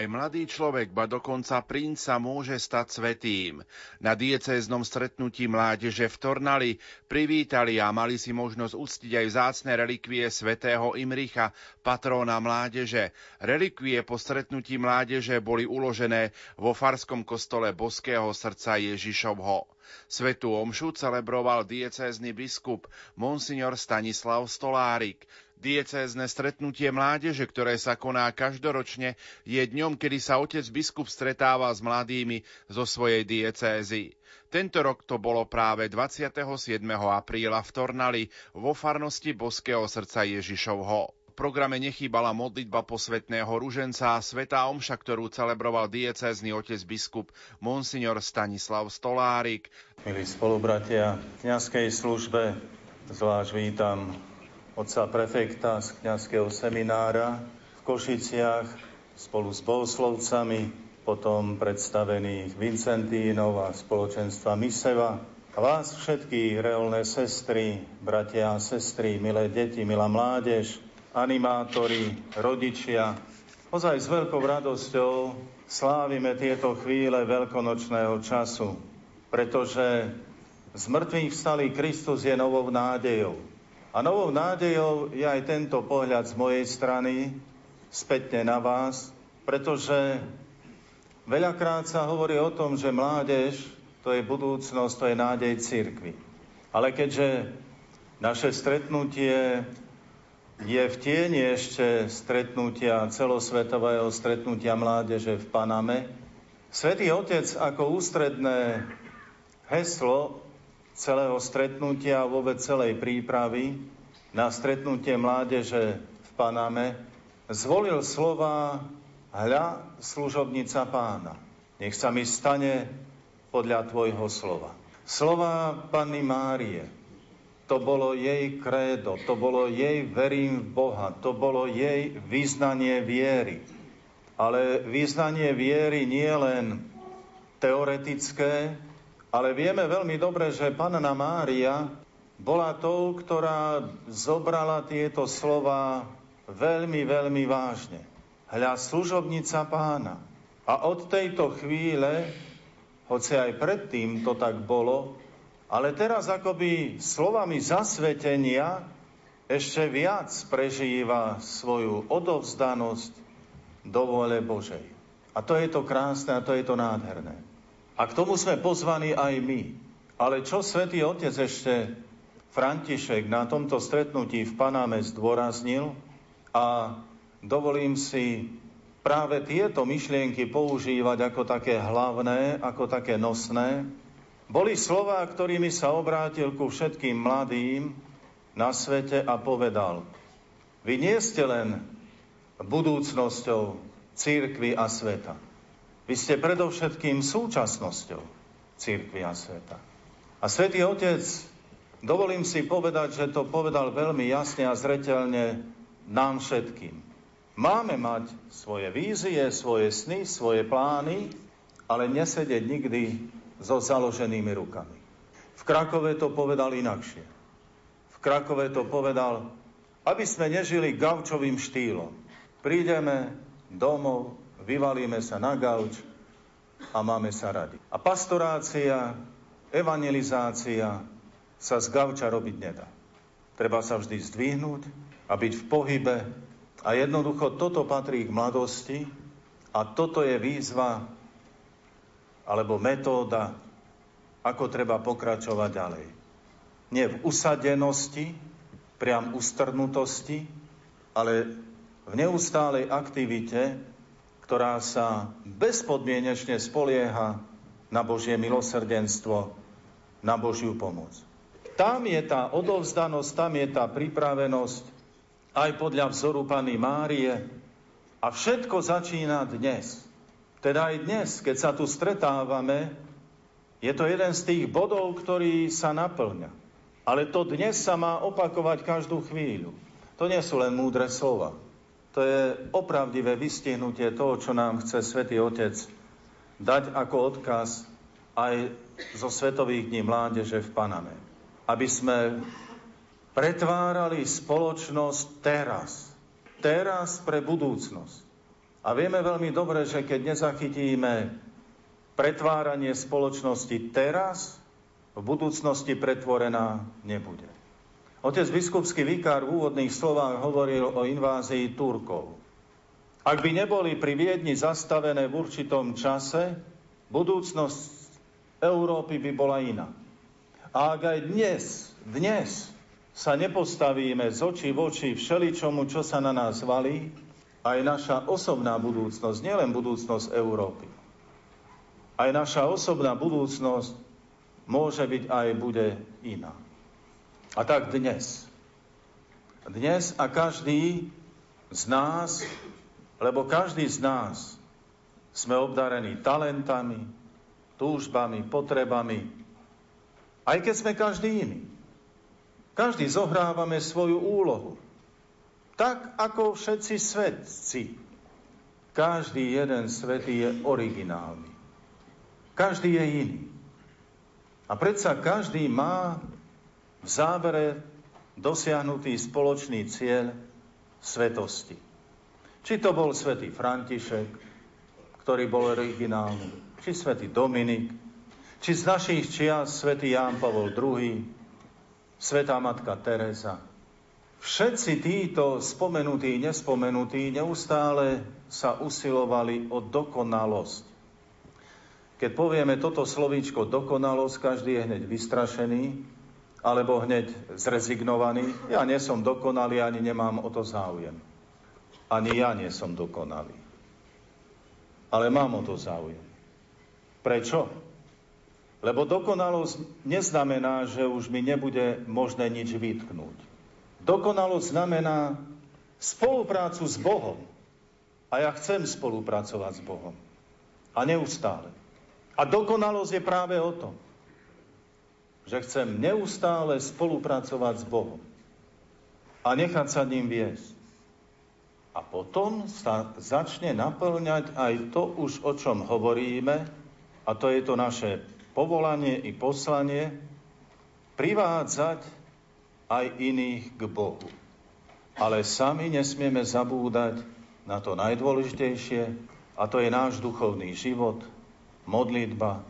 Aj mladý človek, ba dokonca princ sa môže stať svetým. Na diecéznom stretnutí mládeže v Tornali privítali a mali si možnosť uctiť aj vzácne relikvie svätého Imricha, patróna mládeže. Relikvie po stretnutí mládeže boli uložené vo farskom kostole Boského srdca Ježišovho. Svetú omšu celebroval diecézny biskup Monsignor Stanislav Stolárik. Diecézne stretnutie mládeže, ktoré sa koná každoročne, je dňom, kedy sa otec biskup stretáva s mladými zo svojej diecézy. Tento rok to bolo práve 27. apríla v Tornali vo farnosti Boského srdca Ježišovho. V programe nechýbala modlitba posvetného ruženca a svetá omša, ktorú celebroval diecézny otec biskup Monsignor Stanislav Stolárik. Milí spolubratia, v kniazkej službe zvlášť vítam otca prefekta z kňazského seminára v Košiciach, spolu s bohoslovcami, potom predstavených Vincentínov a spoločenstva Miseva. A vás všetky reolné sestry, bratia a sestry, milé deti, milá mládež, animátori, rodičia, ozaj s veľkou radosťou slávime tieto chvíle veľkonočného času, pretože z mŕtvych vstalý Kristus je novou nádejou. A novou nádejou je aj tento pohľad z mojej strany, spätne na vás, pretože veľakrát sa hovorí o tom, že mládež to je budúcnosť, to je nádej církvy. Ale keďže naše stretnutie je v tieni ešte stretnutia, celosvetového stretnutia mládeže v Paname. Svetý Otec ako ústredné heslo celého stretnutia, vôbec celej prípravy na stretnutie mládeže v Paname zvolil slova hľa služobnica pána. Nech sa mi stane podľa tvojho slova. Slova Panny Márie, to bolo jej krédo, to bolo jej verím v Boha, to bolo jej význanie viery. Ale význanie viery nie len teoretické, ale vieme veľmi dobre, že Panna Mária bola tou, ktorá zobrala tieto slova veľmi, veľmi vážne. Hľa služobnica pána. A od tejto chvíle, hoci aj predtým to tak bolo, ale teraz akoby slovami zasvetenia ešte viac prežíva svoju odovzdanosť do vole Božej. A to je to krásne a to je to nádherné. A k tomu sme pozvaní aj my. Ale čo svätý Otec ešte František na tomto stretnutí v Paname zdôraznil a dovolím si práve tieto myšlienky používať ako také hlavné, ako také nosné, boli slova, ktorými sa obrátil ku všetkým mladým na svete a povedal, vy nie ste len budúcnosťou církvy a sveta. Vy ste predovšetkým súčasnosťou církvy a sveta. A Svetý Otec, dovolím si povedať, že to povedal veľmi jasne a zretelne nám všetkým. Máme mať svoje vízie, svoje sny, svoje plány, ale nesedieť nikdy so založenými rukami. V Krakove to povedal inakšie. V Krakove to povedal, aby sme nežili gaučovým štýlom. Prídeme domov, vyvalíme sa na gauč a máme sa radi. A pastorácia, evangelizácia sa z gauča robiť nedá. Treba sa vždy zdvihnúť a byť v pohybe. A jednoducho toto patrí k mladosti a toto je výzva alebo metóda, ako treba pokračovať ďalej. Nie v usadenosti, priam ustrnutosti, ale v neustálej aktivite, ktorá sa bezpodmienečne spolieha na Božie milosrdenstvo, na Božiu pomoc. Tam je tá odovzdanosť, tam je tá pripravenosť, aj podľa vzoru Pany Márie. A všetko začína dnes. Teda aj dnes, keď sa tu stretávame, je to jeden z tých bodov, ktorý sa naplňa. Ale to dnes sa má opakovať každú chvíľu. To nie sú len múdre slova. To je opravdivé vystihnutie toho, čo nám chce Svetý Otec dať ako odkaz aj zo Svetových dní mládeže v Paname. Aby sme pretvárali spoločnosť teraz. Teraz pre budúcnosť. A vieme veľmi dobre, že keď nezachytíme pretváranie spoločnosti teraz, v budúcnosti pretvorená nebude. Otec biskupský vikár v úvodných slovách hovoril o invázii Turkov. Ak by neboli pri Viedni zastavené v určitom čase, budúcnosť Európy by bola iná. A ak aj dnes, dnes sa nepostavíme z očí v oči všeličomu, čo sa na nás valí, aj naša osobná budúcnosť, nielen budúcnosť Európy, aj naša osobná budúcnosť môže byť aj bude iná. A tak dnes. Dnes a každý z nás, lebo každý z nás sme obdarení talentami, túžbami, potrebami, aj keď sme každý iný. Každý zohrávame svoju úlohu tak ako všetci svetci. Každý jeden svetý je originálny. Každý je iný. A predsa každý má v závere dosiahnutý spoločný cieľ svetosti. Či to bol svätý František, ktorý bol originálny, či svätý Dominik, či z našich čias svätý Ján Pavol II, svätá matka Teresa. Všetci títo spomenutí, nespomenutí neustále sa usilovali o dokonalosť. Keď povieme toto slovíčko dokonalosť, každý je hneď vystrašený, alebo hneď zrezignovaný. Ja nie som dokonalý, ani nemám o to záujem. Ani ja nie som dokonalý. Ale mám o to záujem. Prečo? Lebo dokonalosť neznamená, že už mi nebude možné nič vytknúť. Dokonalosť znamená spoluprácu s Bohom. A ja chcem spolupracovať s Bohom. A neustále. A dokonalosť je práve o tom, že chcem neustále spolupracovať s Bohom a nechať sa ním viesť. A potom sa začne naplňať aj to už, o čom hovoríme, a to je to naše povolanie i poslanie, privádzať aj iných k Bohu. Ale sami nesmieme zabúdať na to najdôležitejšie, a to je náš duchovný život, modlitba,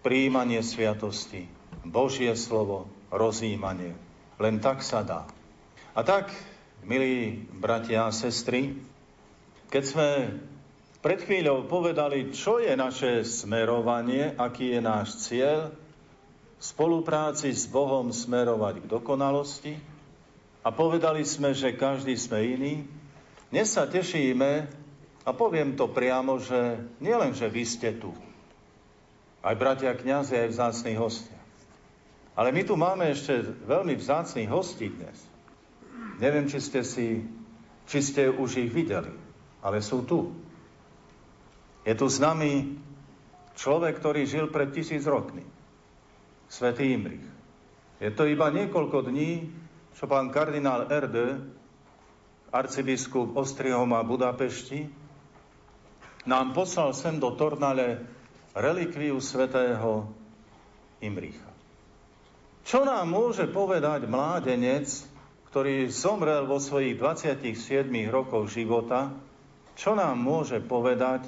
príjmanie sviatosti, Božie slovo, rozjímanie. Len tak sa dá. A tak, milí bratia a sestry, keď sme pred chvíľou povedali, čo je naše smerovanie, aký je náš cieľ, v spolupráci s Bohom smerovať k dokonalosti a povedali sme, že každý sme iný, dnes sa tešíme a poviem to priamo, že nielen, že vy ste tu, aj bratia kniazy, aj vzácni hostia. Ale my tu máme ešte veľmi vzácných hostí dnes. Neviem, či ste, si, či ste už ich videli, ale sú tu. Je tu s nami človek, ktorý žil pred tisíc rokmi. Svetý Imrich. Je to iba niekoľko dní, čo pán kardinál Erde, arcibiskup Ostrihom a Budapešti, nám poslal sem do Tornale relikviu svetého Imricha. Čo nám môže povedať mládenec, ktorý zomrel vo svojich 27 rokoch života, čo nám môže povedať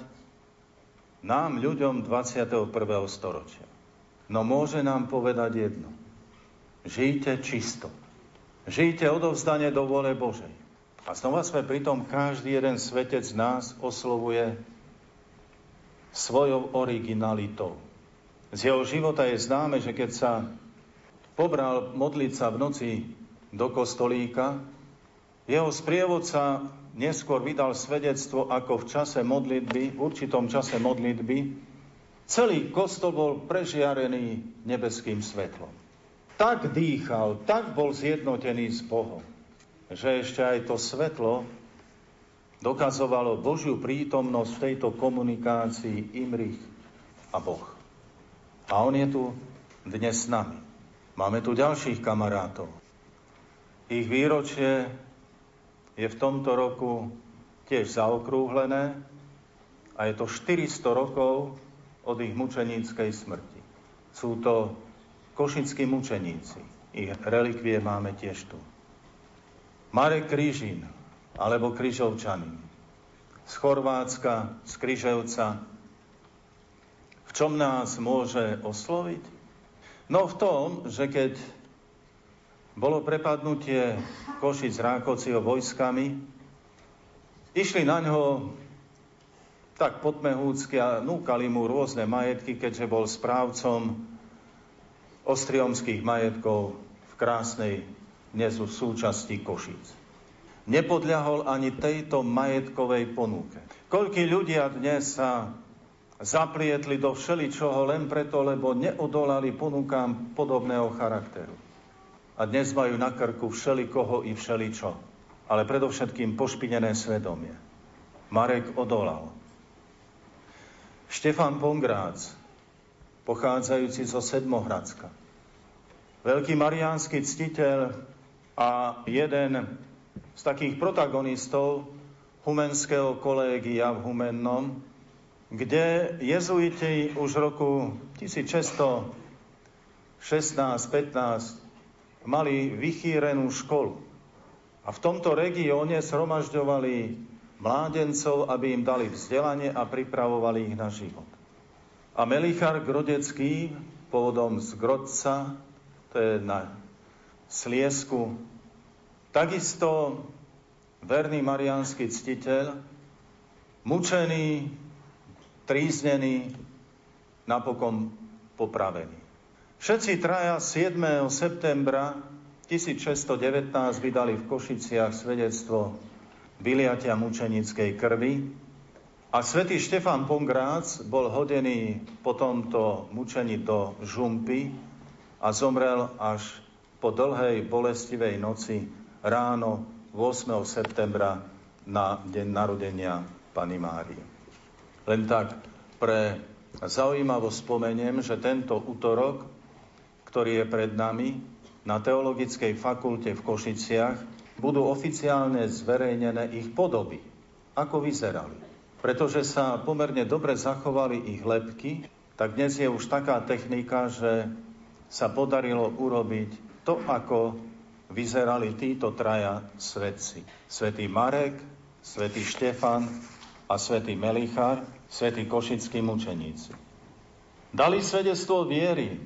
nám, ľuďom 21. storočia? No môže nám povedať jedno. Žijte čisto. Žijte odovzdanie do vole Božej. A znova sme pri tom, každý jeden svetec nás oslovuje svojou originalitou. Z jeho života je známe, že keď sa pobral modliť sa v noci do kostolíka, jeho sprievodca neskôr vydal svedectvo, ako v čase modlitby, v určitom čase modlitby, celý kostol bol prežiarený nebeským svetlom. Tak dýchal, tak bol zjednotený s Bohom, že ešte aj to svetlo dokazovalo Božiu prítomnosť v tejto komunikácii Imrich a Boh. A on je tu dnes s nami. Máme tu ďalších kamarátov. Ich výročie je v tomto roku tiež zaokrúhlené a je to 400 rokov od ich mučeníckej smrti. Sú to košickí mučeníci. Ich relikvie máme tiež tu. Marek Krížin, alebo Kryžovčany. Z Chorvátska, z Kryževca. V čom nás môže osloviť? No v tom, že keď bolo prepadnutie Košic Rákociho vojskami, išli na ňo tak podmehúcky a núkali mu rôzne majetky, keďže bol správcom ostriomských majetkov v krásnej dnes v súčasti Košic nepodľahol ani tejto majetkovej ponuke. Koľkí ľudia dnes sa zaplietli do všeličoho len preto, lebo neodolali ponukám podobného charakteru. A dnes majú na krku všelikoho i všeličo, ale predovšetkým pošpinené svedomie. Marek odolal. Štefan Pongrác, pochádzajúci zo Sedmohradska. Veľký mariánsky ctiteľ a jeden z takých protagonistov Humenského kolégia v Humennom, kde jezuiti už v roku 1616-15 mali vychýrenú školu. A v tomto regióne sromažďovali mládencov, aby im dali vzdelanie a pripravovali ich na život. A Melichar Grodecký, pôvodom z Grodca, to je na Sliesku, takisto verný mariánsky ctiteľ, mučený, tríznený, napokon popravený. Všetci traja 7. septembra 1619 vydali v Košiciach svedectvo vyliatia mučenickej krvi a svätý Štefan Pongrác bol hodený po tomto mučení do žumpy a zomrel až po dlhej bolestivej noci ráno 8. septembra na deň narodenia Pany Márie. Len tak pre zaujímavosť spomeniem, že tento útorok ktorý je pred nami, na Teologickej fakulte v Košiciach, budú oficiálne zverejnené ich podoby, ako vyzerali. Pretože sa pomerne dobre zachovali ich lepky, tak dnes je už taká technika, že sa podarilo urobiť to, ako vyzerali títo traja svetci. Svetý Marek, svetý Štefan a svetý Melichár, svetí košickí mučeníci. Dali svedectvo viery,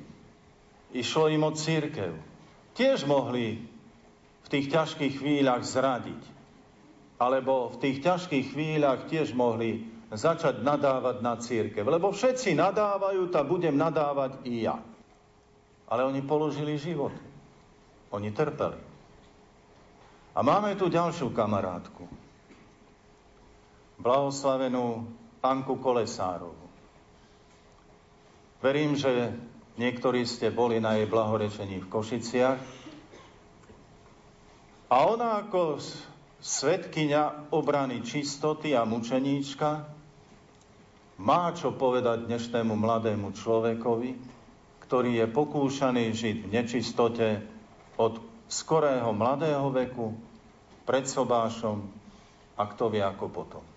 išlo im o církev. Tiež mohli v tých ťažkých chvíľach zradiť. Alebo v tých ťažkých chvíľach tiež mohli začať nadávať na církev. Lebo všetci nadávajú, tak budem nadávať i ja. Ale oni položili život. Oni trpeli. A máme tu ďalšiu kamarátku. Blahoslavenú Anku Kolesárovú. Verím, že Niektorí ste boli na jej blahorečení v Košiciach. A ona ako svetkynia obrany čistoty a mučeníčka má čo povedať dnešnému mladému človekovi, ktorý je pokúšaný žiť v nečistote od skorého mladého veku, pred sobášom a kto vie ako potom.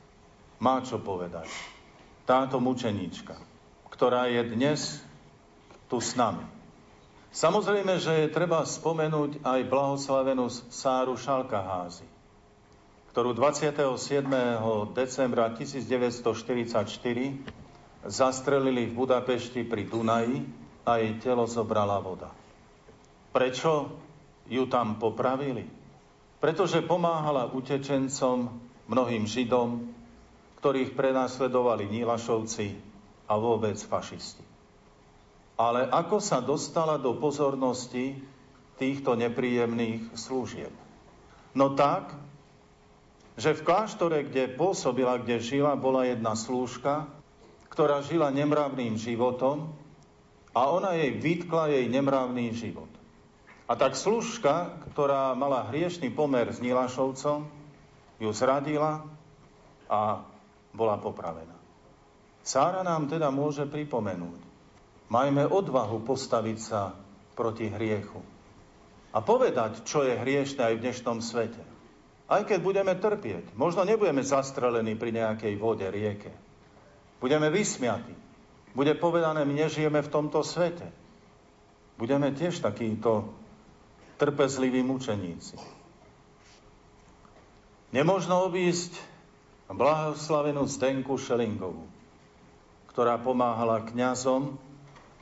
Má čo povedať. Táto mučeníčka, ktorá je dnes tu s nami. Samozrejme, že je treba spomenúť aj blahoslavenú Sáru Šalkaházy, ktorú 27. decembra 1944 zastrelili v Budapešti pri Dunaji a jej telo zobrala voda. Prečo ju tam popravili? Pretože pomáhala utečencom, mnohým Židom, ktorých prenasledovali Nílašovci a vôbec fašisti ale ako sa dostala do pozornosti týchto nepríjemných služieb. No tak, že v kláštore, kde pôsobila, kde žila, bola jedna slúžka, ktorá žila nemravným životom a ona jej vytkla jej nemravný život. A tak služka, ktorá mala hriešný pomer s Nilašovcom, ju zradila a bola popravená. Sára nám teda môže pripomenúť, Majme odvahu postaviť sa proti hriechu. A povedať, čo je hriešne aj v dnešnom svete. Aj keď budeme trpieť. Možno nebudeme zastrelení pri nejakej vode, rieke. Budeme vysmiatí. Bude povedané, my nežijeme v tomto svete. Budeme tiež takíto trpezliví mučeníci. Nemožno obísť blahoslavenú Zdenku Šelingovú, ktorá pomáhala kňazom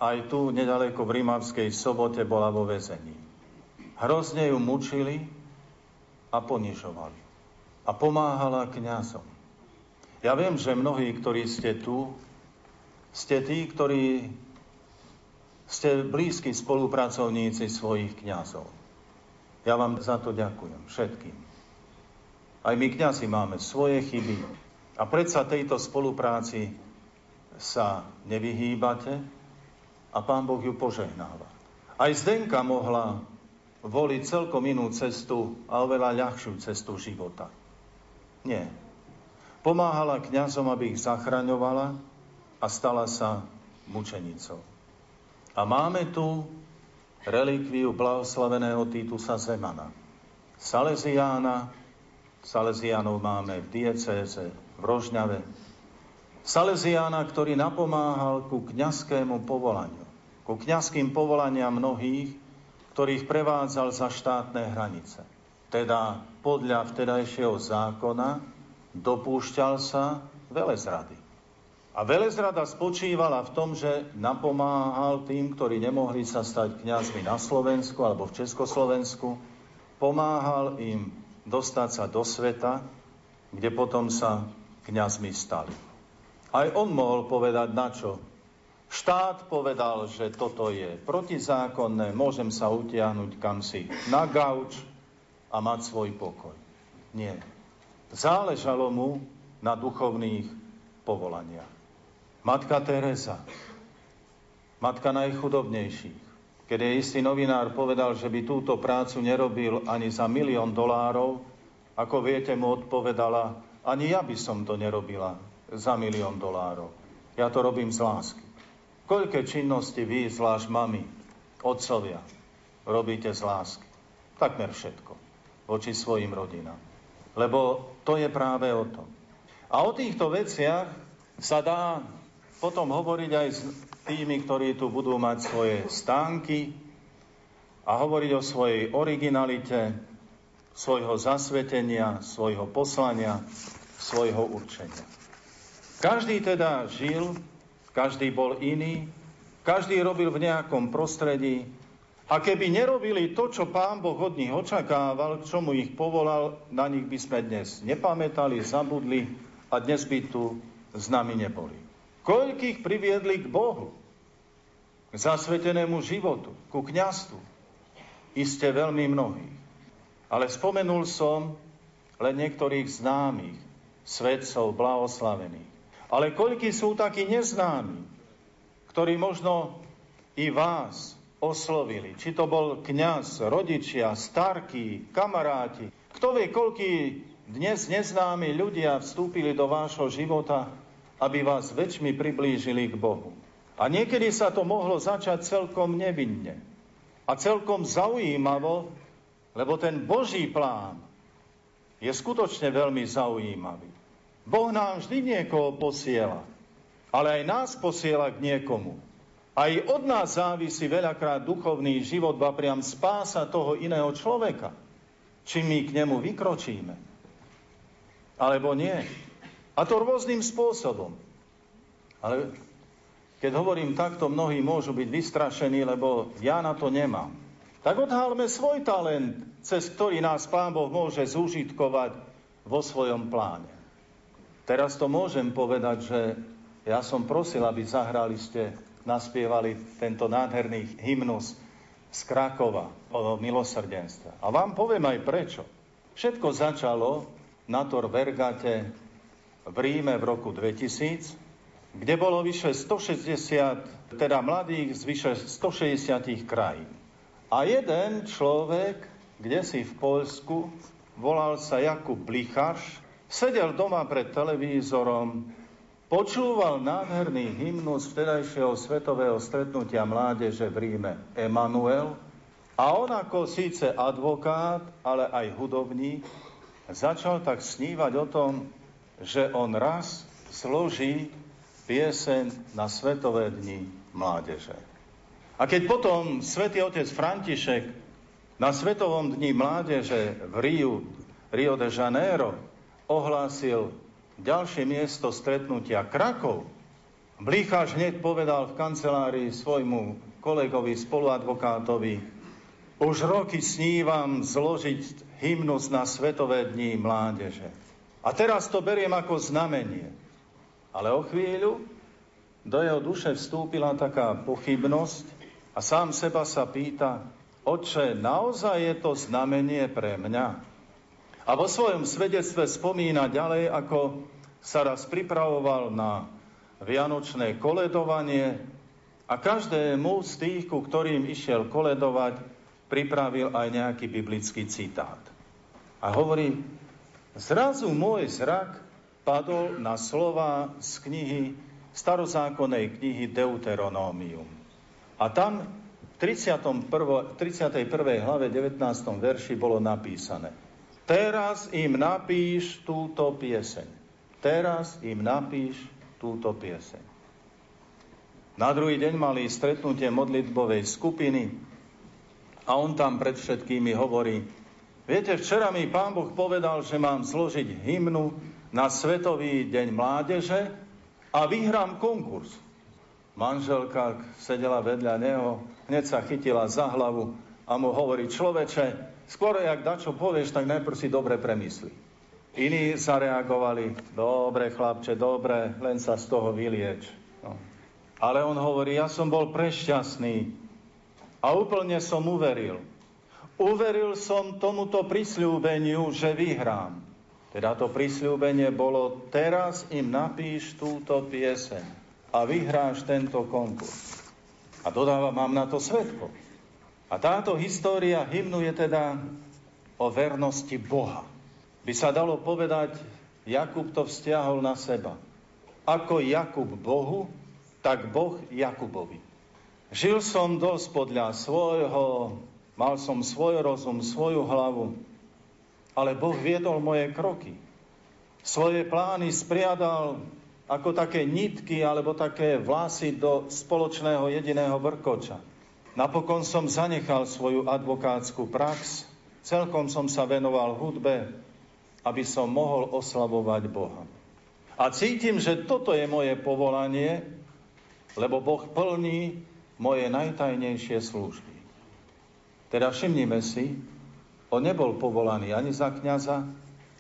aj tu nedaleko v Rímavskej sobote bola vo väzení. Hrozne ju mučili a ponižovali. A pomáhala kňazom. Ja viem, že mnohí, ktorí ste tu, ste tí, ktorí ste blízki spolupracovníci svojich kňazov. Ja vám za to ďakujem všetkým. Aj my kňazi máme svoje chyby a predsa tejto spolupráci sa nevyhýbate, a Pán Boh ju požehnáva. Aj Zdenka mohla voliť celkom inú cestu a oveľa ľahšiu cestu života. Nie. Pomáhala kňazom, aby ich zachraňovala a stala sa mučenicou. A máme tu relikviu blahoslaveného Týtusa Zemana. Salesiána, Salesianov máme v diecéze, v Rožňave. Salesiána, ktorý napomáhal ku kňazskému povolaniu, ku kňazským povolaniam mnohých, ktorých prevádzal za štátne hranice. Teda podľa vtedajšieho zákona dopúšťal sa velezrady. A velezrada spočívala v tom, že napomáhal tým, ktorí nemohli sa stať kňazmi na Slovensku alebo v Československu, pomáhal im dostať sa do sveta, kde potom sa kňazmi stali. Aj on mohol povedať na čo. Štát povedal, že toto je protizákonné, môžem sa utiahnuť kam si na gauč a mať svoj pokoj. Nie. Záležalo mu na duchovných povolaniach. Matka Teresa, matka najchudobnejších, keď je istý novinár povedal, že by túto prácu nerobil ani za milión dolárov, ako viete, mu odpovedala, ani ja by som to nerobila za milión dolárov. Ja to robím z lásky. Koľké činnosti vy, zvlášť mami, otcovia, robíte z lásky? Takmer všetko. Voči svojim rodinám. Lebo to je práve o tom. A o týchto veciach sa dá potom hovoriť aj tými, ktorí tu budú mať svoje stánky a hovoriť o svojej originalite, svojho zasvetenia, svojho poslania, svojho určenia. Každý teda žil, každý bol iný, každý robil v nejakom prostredí a keby nerobili to, čo pán Boh od nich očakával, k čomu ich povolal, na nich by sme dnes nepamätali, zabudli a dnes by tu s nami neboli. Koľkých priviedli k Bohu, k zasvetenému životu, ku kňastvu? Iste veľmi mnohých. Ale spomenul som len niektorých známych, svedcov blahoslavených. Ale koľkí sú takí neznámi, ktorí možno i vás oslovili. Či to bol kňaz, rodičia, starky, kamaráti. Kto vie, koľkí dnes neznámi ľudia vstúpili do vášho života aby vás väčšmi priblížili k Bohu. A niekedy sa to mohlo začať celkom nevinne a celkom zaujímavo, lebo ten Boží plán je skutočne veľmi zaujímavý. Boh nám vždy niekoho posiela, ale aj nás posiela k niekomu. Aj od nás závisí veľakrát duchovný život, ba priam spása toho iného človeka, či my k nemu vykročíme. Alebo nie. A to rôznym spôsobom. Ale keď hovorím takto, mnohí môžu byť vystrašení, lebo ja na to nemám. Tak odhalme svoj talent, cez ktorý nás Pán Boh môže zúžitkovať vo svojom pláne. Teraz to môžem povedať, že ja som prosil, aby zahrali ste, naspievali tento nádherný hymnus z Krakova o milosrdenstve. A vám poviem aj prečo. Všetko začalo na Tor Vergate v Ríme v roku 2000, kde bolo vyše 160, teda mladých z vyše 160 krajín. A jeden človek, kde si v Poľsku, volal sa Jakub Blicharš, sedel doma pred televízorom, počúval nádherný hymnus vtedajšieho svetového stretnutia mládeže v Ríme Emanuel a on ako síce advokát, ale aj hudobník, začal tak snívať o tom, že on raz složí piesen na Svetové dni mládeže. A keď potom svätý otec František na Svetovom dni mládeže v Riu, Rio de Janeiro ohlásil ďalšie miesto stretnutia Krakov, Blícháš hneď povedal v kancelárii svojmu kolegovi, spoluadvokátovi, už roky snívam zložiť hymnus na Svetové dni mládeže. A teraz to beriem ako znamenie. Ale o chvíľu do jeho duše vstúpila taká pochybnosť a sám seba sa pýta, oče, naozaj je to znamenie pre mňa? A vo svojom svedectve spomína ďalej, ako sa raz pripravoval na vianočné koledovanie a každému z tých, ku ktorým išiel koledovať, pripravil aj nejaký biblický citát. A hovorí, Zrazu môj zrak padol na slova z knihy, starozákonnej knihy Deuteronómium. A tam v 31. 31. hlave 19. verši bolo napísané Teraz im napíš túto pieseň. Teraz im napíš túto pieseň. Na druhý deň mali stretnutie modlitbovej skupiny a on tam pred všetkými hovorí, viete, včera mi pán Boh povedal, že mám zložiť hymnu na Svetový deň mládeže a vyhrám konkurs. Manželka sedela vedľa neho, hneď sa chytila za hlavu a mu hovorí, človeče, skôr jak dačo povieš, tak najprv si dobre premysli. Iní zareagovali, dobre chlapče, dobre, len sa z toho vylieč. No. Ale on hovorí, ja som bol prešťastný a úplne som uveril. Uveril som tomuto prisľúbeniu, že vyhrám. Teda to prisľúbenie bolo, teraz im napíš túto pieseň a vyhráš tento konkurs. A dodáva, mám na to svetko. A táto história hymnu je teda o vernosti Boha. By sa dalo povedať, Jakub to vzťahol na seba. Ako Jakub Bohu, tak Boh Jakubovi. Žil som dosť podľa svojho, mal som svoj rozum, svoju hlavu, ale Boh viedol moje kroky. Svoje plány spriadal ako také nitky alebo také vlasy do spoločného jediného vrkoča. Napokon som zanechal svoju advokátsku prax, celkom som sa venoval hudbe, aby som mohol oslavovať Boha. A cítim, že toto je moje povolanie, lebo Boh plní moje najtajnejšie služby. Teda všimnime si, on nebol povolaný ani za kniaza,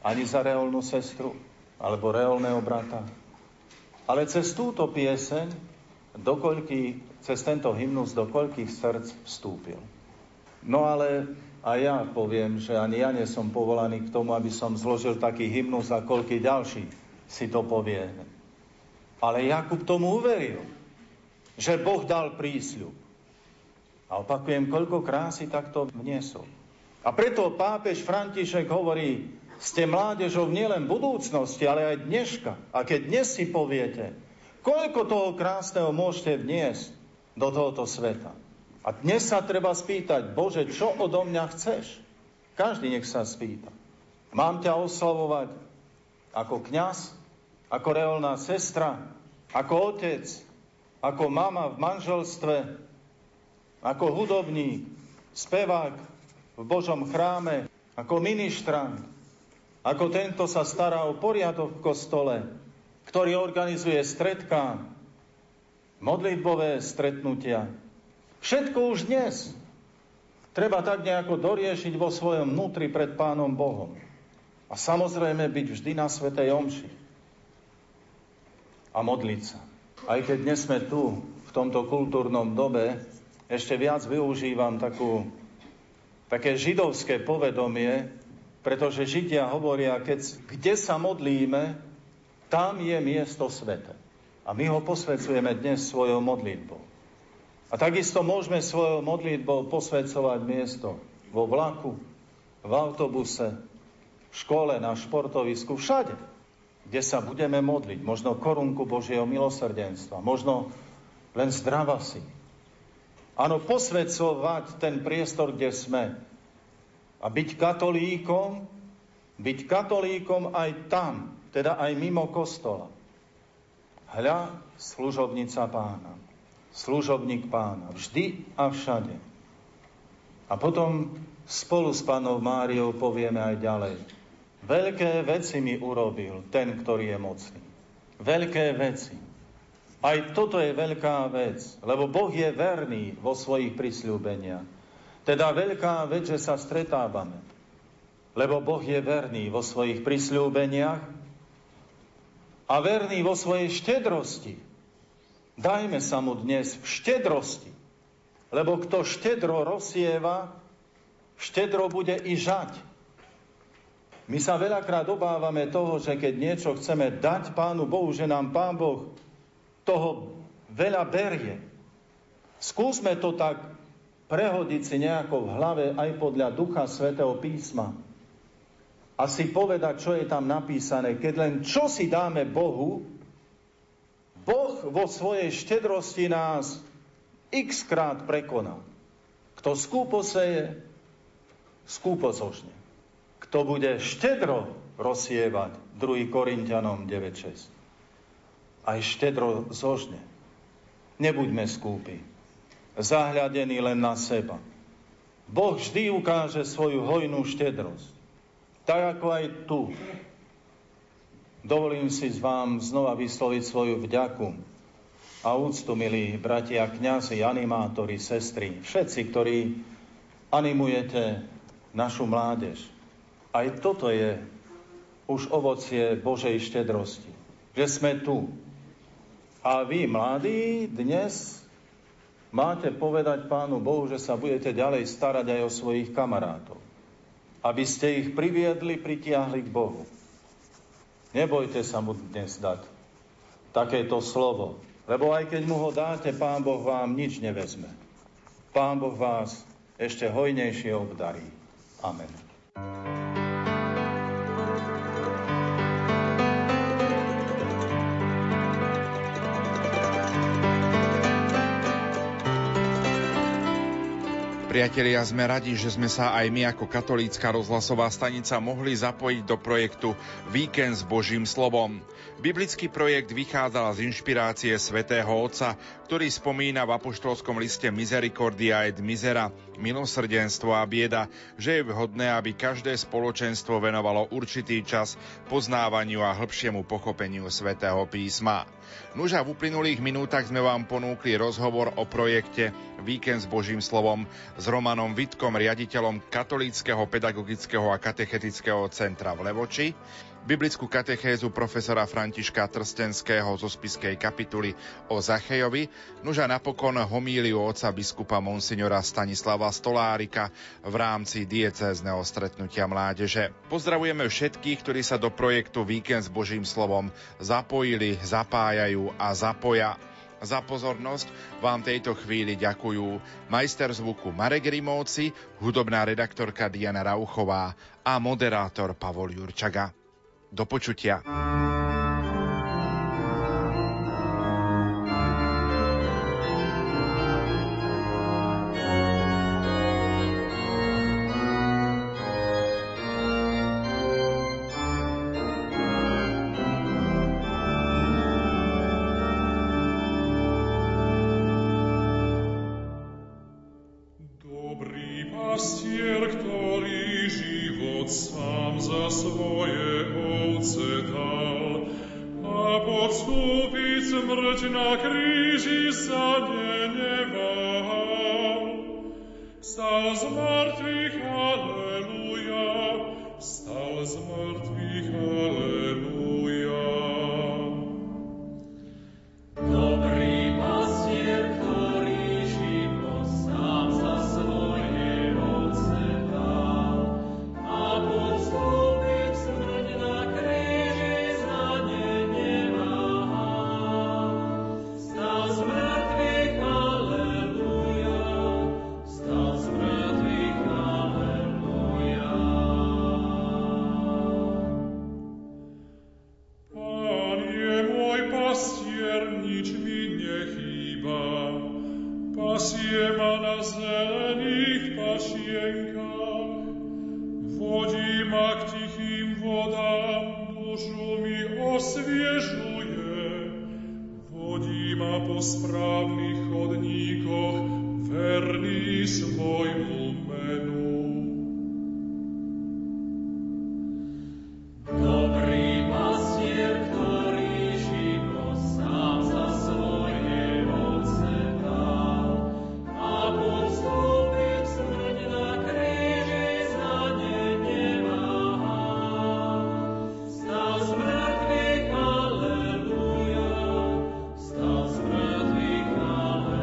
ani za reálnu sestru, alebo reálneho brata, ale cez túto pieseň, dokoľky, cez tento hymnus, do koľkých srdc vstúpil. No ale a ja poviem, že ani ja nie som povolaný k tomu, aby som zložil taký hymnus a koľký ďalší si to povie. Ale Jakub tomu uveril, že Boh dal prísľub. A opakujem, koľko krásy takto vniesol. A preto pápež František hovorí, ste mládežou nielen budúcnosti, ale aj dneška. A keď dnes si poviete, koľko toho krásneho môžete vniesť do tohoto sveta. A dnes sa treba spýtať, Bože, čo odo mňa chceš? Každý nech sa spýta. Mám ťa oslavovať ako kňaz, ako reálna sestra, ako otec, ako mama v manželstve, ako hudobník, spevák v Božom chráme, ako ministrant, ako tento sa stará o poriadok v kostole, ktorý organizuje stredka, modlitbové stretnutia. Všetko už dnes treba tak nejako doriešiť vo svojom vnútri pred Pánom Bohom. A samozrejme byť vždy na Svetej Omši. A modliť sa. Aj keď dnes sme tu, v tomto kultúrnom dobe, ešte viac využívam takú, také židovské povedomie, pretože Židia hovoria, keď, kde sa modlíme, tam je miesto svete. A my ho posvecujeme dnes svojou modlitbou. A takisto môžeme svojou modlitbou posvedcovať miesto vo vlaku, v autobuse, v škole, na športovisku, všade, kde sa budeme modliť. Možno korunku Božieho milosrdenstva, možno len zdravasi. Áno, posvedcovať ten priestor, kde sme, a byť katolíkom, byť katolíkom aj tam, teda aj mimo kostola. Hľa, služobnica pána, služobník pána, vždy a všade. A potom spolu s pánou Máriou povieme aj ďalej. Veľké veci mi urobil ten, ktorý je mocný. Veľké veci. Aj toto je veľká vec, lebo Boh je verný vo svojich prisľúbeniach. Teda veľká vec, že sa stretávame. Lebo Boh je verný vo svojich prisľúbeniach a verný vo svojej štedrosti. Dajme sa mu dnes v štedrosti. Lebo kto štedro rozsieva, štedro bude i žať. My sa veľakrát obávame toho, že keď niečo chceme dať Pánu Bohu, že nám Pán Boh toho veľa berie. Skúsme to tak prehodiť si nejako v hlave aj podľa Ducha Svetého písma a si povedať, čo je tam napísané. Keď len čo si dáme Bohu, Boh vo svojej štedrosti nás x krát prekoná. Kto skúpo seje, skúpo zožne. kto bude štedro rozsievať, 2. Korintianom 9.6. Aj štedro zožne. Nebuďme skúpi, zahľadení len na seba. Boh vždy ukáže svoju hojnú štedrosť. Tak ako aj tu. Dovolím si s vám znova vysloviť svoju vďaku a úctu, milí bratia, kňazi, animátori, sestry, všetci, ktorí animujete našu mládež. Aj toto je už ovocie Božej štedrosti. Že sme tu. A vy, mladí, dnes máte povedať Pánu Bohu, že sa budete ďalej starať aj o svojich kamarátov. Aby ste ich priviedli, pritiahli k Bohu. Nebojte sa mu dnes dať takéto slovo. Lebo aj keď mu ho dáte, Pán Boh vám nič nevezme. Pán Boh vás ešte hojnejšie obdarí. Amen. Priatelia, sme radi, že sme sa aj my ako katolícka rozhlasová stanica mohli zapojiť do projektu Víkend s Božím slovom. Biblický projekt vychádzal z inšpirácie svätého Otca, ktorý spomína v apoštolskom liste Misericordia et Misera, milosrdenstvo a bieda, že je vhodné, aby každé spoločenstvo venovalo určitý čas poznávaniu a hĺbšiemu pochopeniu svätého písma. Nuža v uplynulých minútach sme vám ponúkli rozhovor o projekte Víkend s Božím slovom s Romanom Vitkom, riaditeľom Katolíckého pedagogického a katechetického centra v Levoči, biblickú katechézu profesora Františka Trstenského zo spiskej kapituly o Zachejovi, nuža napokon homíliu oca biskupa Monsignora Stanislava Stolárika v rámci diecézneho stretnutia mládeže. Pozdravujeme všetkých, ktorí sa do projektu Víkend s Božím slovom zapojili, zapájajú a zapoja. Za pozornosť vám tejto chvíli ďakujú majster zvuku Marek Rimovci, hudobná redaktorka Diana Rauchová a moderátor Pavol Jurčaga. Do počutia.